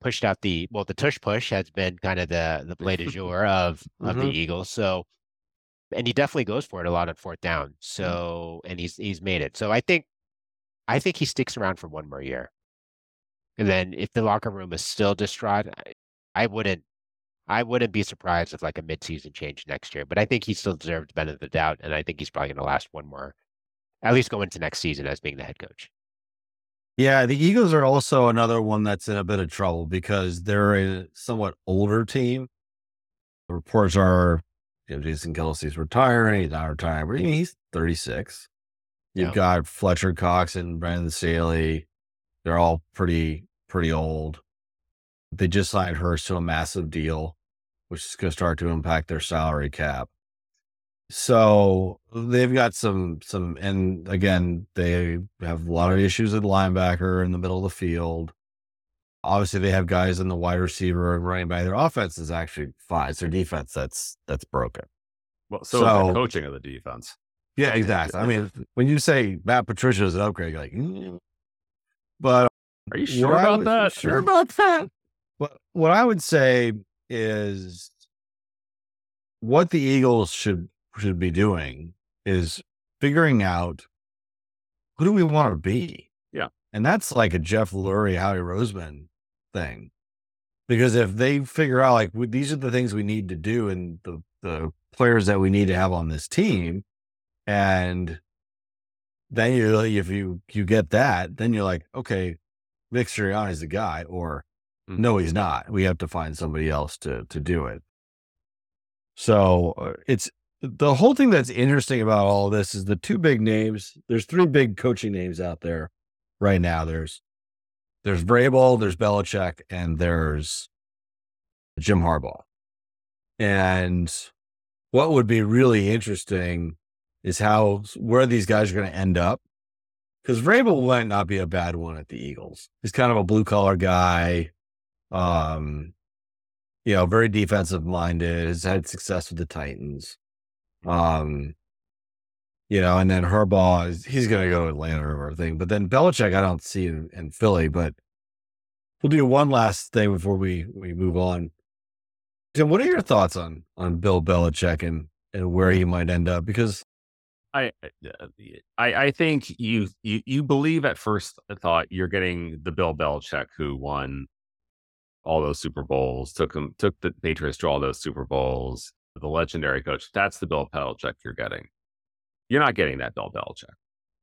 pushed out the well, the tush push has been kind of the the play du <laughs> jour of of the Mhm. Eagles. So, and he definitely goes for it a lot on fourth down. So, and he's he's made it. So I think, I think he sticks around for one more year. And then if the locker room is still distraught, I, I wouldn't. I wouldn't be surprised if like a midseason change next year, but I think he still deserves the benefit of the doubt, and I think he's probably going to last one more, at least go into next season as being the head coach. Yeah, the Eagles are also another one that's in a bit of trouble because they're a somewhat older team. The reports are, you know, Jason Kelce's retiring. He's not retiring, but I mean, he's 36. You've Yeah. got Fletcher Cox and Brandon Staley. They're all pretty, pretty old. They just signed Hurts to a massive deal, which is going to start to impact their salary cap. So they've got some some and again they have a lot of issues at linebacker in the middle of the field. obviously they have guys in the wide receiver and running back. Their offense is actually fine. It's their defense that's that's broken. Well, so, is So- the coaching of the defense. Yeah, exactly. I mean, when you say Matt Patricia is an upgrade, you're like, mm. but Are you sure about would- that? Sure about that. What what I would say is what the Eagles should should be doing is figuring out who do we want to be. Yeah. and that's like a Jeff Lurie, Howie Roseman thing. Because if they figure out like we- these are the things we need to do and the the players that we need to have on this team, and then you if you you get that, then you're like, okay, Nick Sirianni's the guy, or Mhm. no, he's not. We have to find somebody else to to do it. So uh, it's the whole thing that's interesting about all this is the two big names. There's three big coaching names out there right now. There's there's Vrabel, there's Belichick, and there's Jim Harbaugh. And what would be really interesting is how where these guys are going to end up. Because Vrabel might not be a bad one at the Eagles. He's kind of a blue collar guy. Um, you know, very defensive minded, has had success with the Titans. Um, you know, and then Harbaugh is he's gonna go to Atlanta or everything. But then Belichick, I don't see in, in Philly, but we'll do one last thing before we we move on. Tim, what are your thoughts on on Bill Belichick and and where he might end up? Because I, I I think you you you believe at first thought you're getting the Bill Belichick who won all those Super Bowls, took him took the Patriots to all those Super Bowls, the legendary coach. That's the Bill Belichick you're getting. You're not getting that Bill Belichick.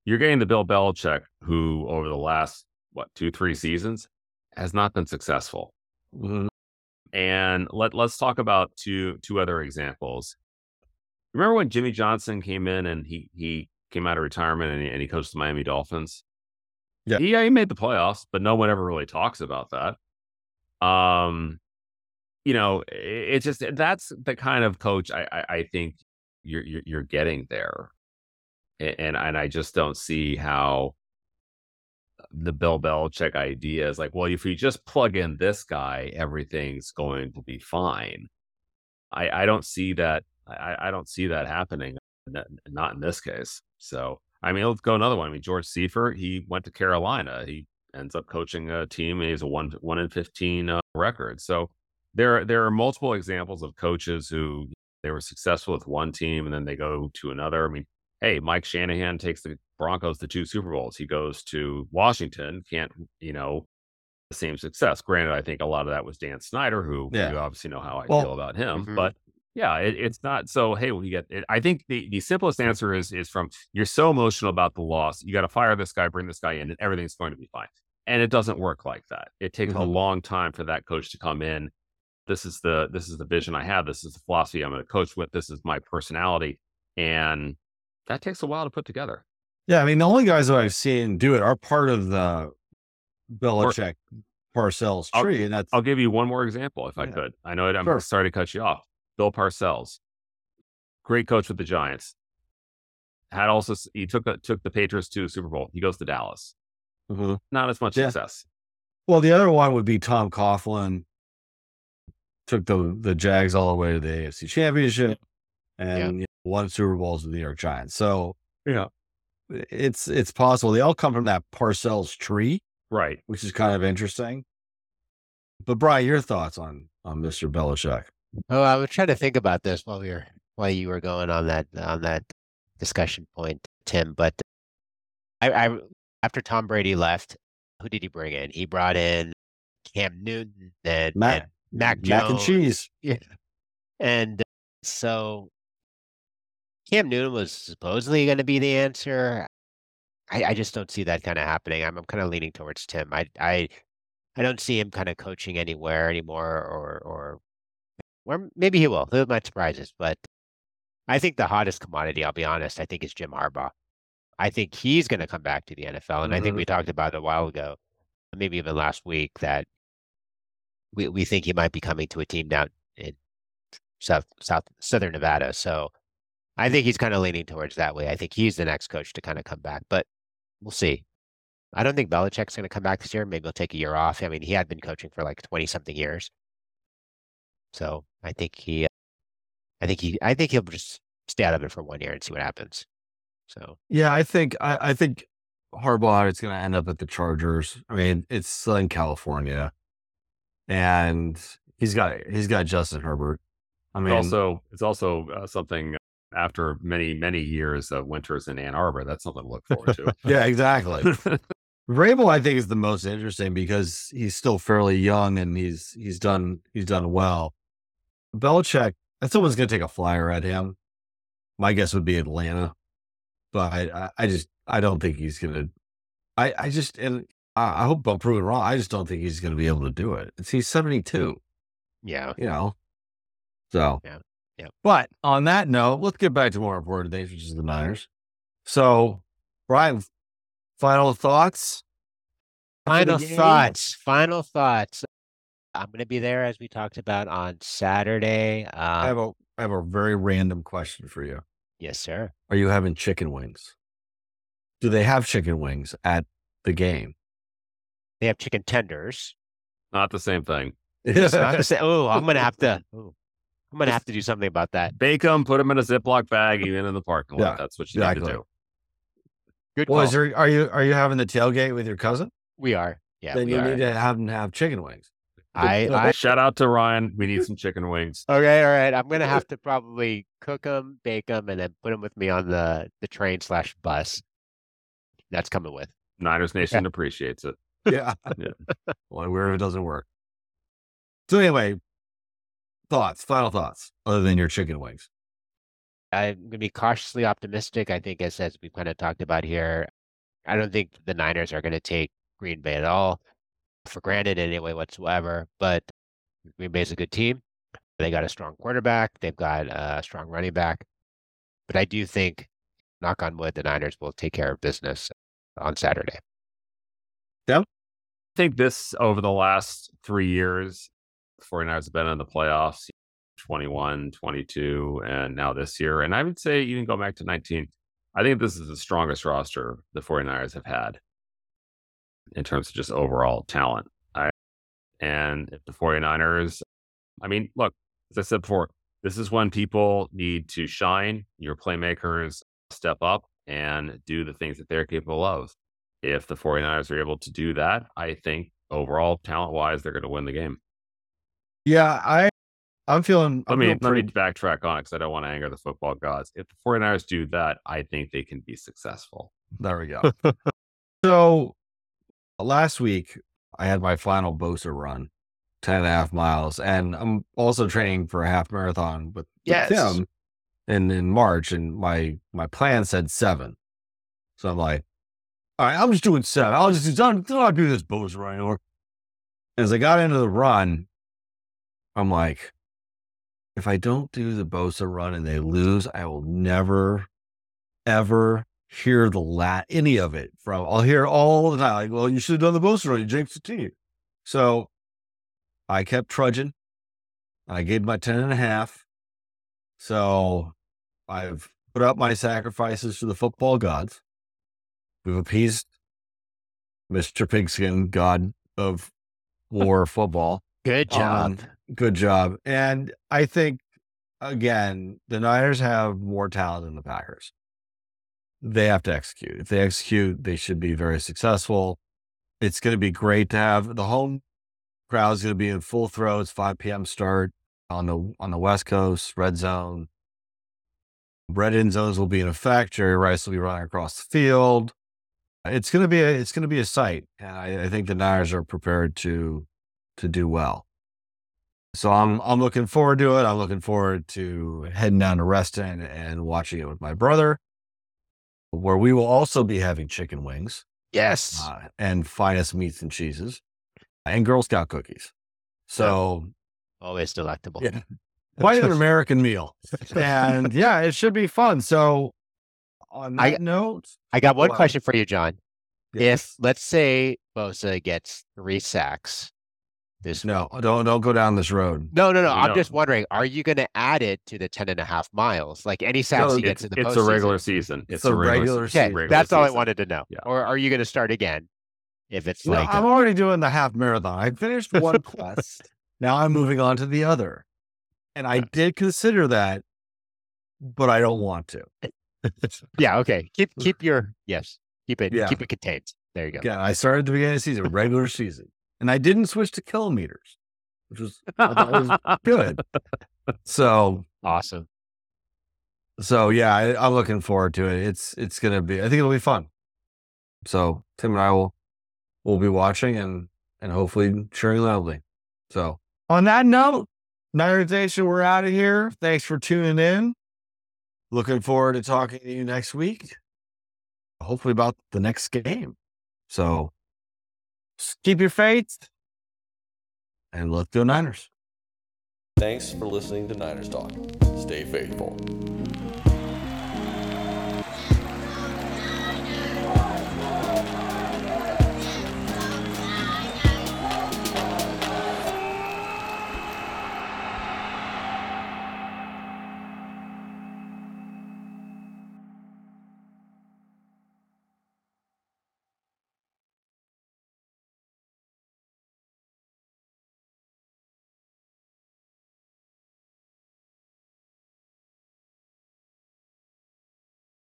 You're getting the Bill Belichick who over the last what two three seasons has not been successful. mm, And let let's talk about two two other examples. Remember when Jimmy Johnson came in and he he came out of retirement and he, and he coached the Miami Dolphins? Yeah. He, yeah, he made the playoffs, but no one ever really talks about that. Um, you know, it, it's just that's the kind of coach I I, I think you're, you're you're getting there, and and I just don't see how the Bill Belichick idea is like, well, if you just plug in this guy, everything's going to be fine. I, I don't see that. I, I don't see that happening. Not in this case. So, I mean, let's go another one. I mean, George Seifert, he went to Carolina. He ends up coaching a team. And he has a one one in fifteen uh, record. So there there are multiple examples of coaches who they were successful with one team and then they go to another. I mean, hey, Mike Shanahan takes the Broncos to two Super Bowls. He goes to Washington, can't, you know, the same success. Granted, I think a lot of that was Dan Snyder, who Yeah. you obviously know how I Well- feel about him. Mhm. But yeah, it, it's not so. Hey, we get. It, I think the the simplest answer is is from you're so emotional about the loss. You got to fire this guy, bring this guy in, and everything's going to be fine. And it doesn't work like that. It takes a Mhm. long time for that coach to come in. This is the this is the vision I have. This is the philosophy I'm going to coach with. This is my personality, and that takes a while to put together. yeah, I mean the only guys that I've seen do it are part of the Belichick Parcells I'll- tree, and that's I'll give you one more example if I Yeah. could. I know I'm Sure. sorry to cut you off. Bill Parcells, great coach with the Giants. Had also he took the, took the Patriots to Super Bowl. He goes to Dallas. Mhm. Not as much Yeah. success. Well, the other one would be Tom Coughlin. Took the the Jags all the way to the AFC Championship, and you know, won Super Bowls with the New York Giants. So Yeah. it's it's possible they all come from that Parcells tree, Right. which is kind of interesting. But Brian, your thoughts on on Mr. Belichick? Oh, I was trying to think about this while we were while you were going on that on that discussion point, Tim. But I, I after Tom Brady left, who did he bring in? He brought in Cam Newton and, Mac- and Mac Mac and cheese. <laughs> Yeah, and so Cam Newton was supposedly going to be the answer. I, I just don't see that kind of happening. I'm, I'm kind of leaning towards Tim. I I I don't see him kind of coaching anywhere anymore, or or or maybe he will. He might surprise us, but I think the hottest commodity, I'll be honest, I think is Jim Harbaugh. I think he's going to come back to the NFL, and I think Mhm. we talked about it a while ago, maybe even last week, that we we think he might be coming to a team down in South South Southern Nevada. So I think he's kind of leaning towards that way. I think he's the next coach to kind of come back, but we'll see. I don't think Belichick's going to come back this year. Maybe he'll take a year off. I mean, he had been coaching for like 20 something years. So I think he, I think he, I think he'll just stay out of it for one year and see what happens. So Yeah, I think I, I think Harbaugh is going to end up at the Chargers. I mean, it's Southern California, and he's got he's got Justin Herbert. I mean, It's also, it's also uh, something after many, many years of winters in Ann Arbor. That's something to look forward to. <laughs> yeah, exactly. <laughs> Vrabel, I think, is the most interesting because he's still fairly young and he's he's done he's done well. Belichick, someone's going to take a flyer at him. My guess would be Atlanta, but I, I, I just I don't think he's going to. I I just and I, I hope I'm proven wrong. I just don't think he's going to be able to do it. It's, he's 72, yeah, you know. So Yeah, yeah. But on that note, let's get back to more important things, which is the Niners. So, Brian, final thoughts. Final thoughts. Final thoughts. I'm going to be there as we talked about on Saturday. I Um, have a I have a very random question for you. yes, sir. Are you having chicken wings? Do they have chicken wings at the game? They have chicken tenders. Not the same thing. <laughs> It's not the same. <laughs> Oh, I'm going to have to. ooh, I'm going to have to do something about that. Bake them, put them in a Ziploc bag, <laughs> even in the parking lot. Yeah, That's what you need to do. Good well, call. is there, are you are you having the tailgate with your cousin? we are. Yeah, then we you are. need to have them have chicken wings. I, I, Shout out to Ryan. We need some chicken wings. okay, all right. I'm gonna have to probably cook them, bake them, and then put them with me on the the train slash bus. That's coming with. Niners Nation appreciates it. Yeah. <laughs> Yeah. Well, where it doesn't work. So anyway, thoughts, final thoughts, other than your chicken wings. I'm gonna be cautiously optimistic. I think, as as we've kind of talked about here, I don't think the Niners are gonna take Green Bay at all for granted in any way whatsoever. But Green Bay's a good team. They got a strong quarterback. They've got a strong running back. But I do think, knock on wood, the Niners will take care of business on Saturday. I think this over the last three years, the 49ers have been in the playoffs 21, 22, and now this year. And I would say even go back to 19. I think this is the strongest roster the 49ers have had in terms of just overall talent. I, and if the 49ers, I mean, look, as I said before, this is when people need to shine. Your playmakers step up and do the things that they're capable of if the 49ers are able to do that, I think overall talent wise, they're going to win the game. Yeah, I I'm feeling Let I'm me feeling let me backtrack on it because I don't want to anger the football gods. If the 49ers do that, I think they can be successful. There we go. <laughs> so last week I had my final Bosa run, 10 and a half miles. And I'm also training for a half marathon with, with Tim in, in March. And my my plan said seven. So I'm like, I'm just doing seven. I'll just don't, don't do this Bosa run anymore. As I got into the run, I'm like, if I don't do the Bosa run and they lose, I will never, ever hear the lat any of it from. I'll hear all the time. Like, well, you should have done the Bosa run. You jinxed the team. So I kept trudging. I gave my 10 and a half. So I've put up my sacrifices to the football gods. We've appeased Mr. Pigskin, god of war football. Good job. Um, good job. And I think, again, the Niners have more talent than the Packers. They have to execute. If they execute, they should be very successful. It's going to be great to have the home crowd is going to be in full throw. It's 5 p.m. start on the on the West Coast, red zone. Red end zones will be in effect. Jerry Rice will be running across the field. It's going to be a it's going to be a sight, and I, I think the Niners are prepared to to do well. So I'm I'm looking forward to it. I'm looking forward to heading down to Reston and watching it with my brother, where we will also be having chicken wings yes. uh, and finest meats and cheeses and Girl Scout cookies. So Always delectable. yeah, <laughs> quite an American meal, <laughs> and yeah, it should be fun. So on that I- note, I got one Wow. question for you, John. Yes. If let's say Bosa gets three sacks this no, don't don't go down this road. No, no, no. I'm No. just wondering, are you going to add it to the 10 and a half miles? Like any sacks No, he gets in the it's a regular season. It's, a a regular, regular season. Okay, season. regular that's all I wanted to know. Yeah. Or are you going to start again if it's No, like I'm a- already doing the half marathon. I finished one <laughs> quest. Now I'm moving on to the other. And I did consider that, but I don't want to. <laughs> yeah, okay. Keep keep your yes, keep it Yeah. keep it contained. There you go. Again, I started at the beginning of the season, regular season, and I didn't switch to kilometers, which was, was <laughs> good. So, Awesome. so yeah, I, I'm looking forward to it. It's it's gonna be. I think it'll be fun. So Tim and I will will be watching and and hopefully cheering loudly. So on that note, Niner Nation, we're out of here. Thanks for tuning in. Looking forward to talking to you next week. Hopefully about the next game. So keep your faith and let's go Niners. Thanks for listening to Niners Talk. Stay faithful.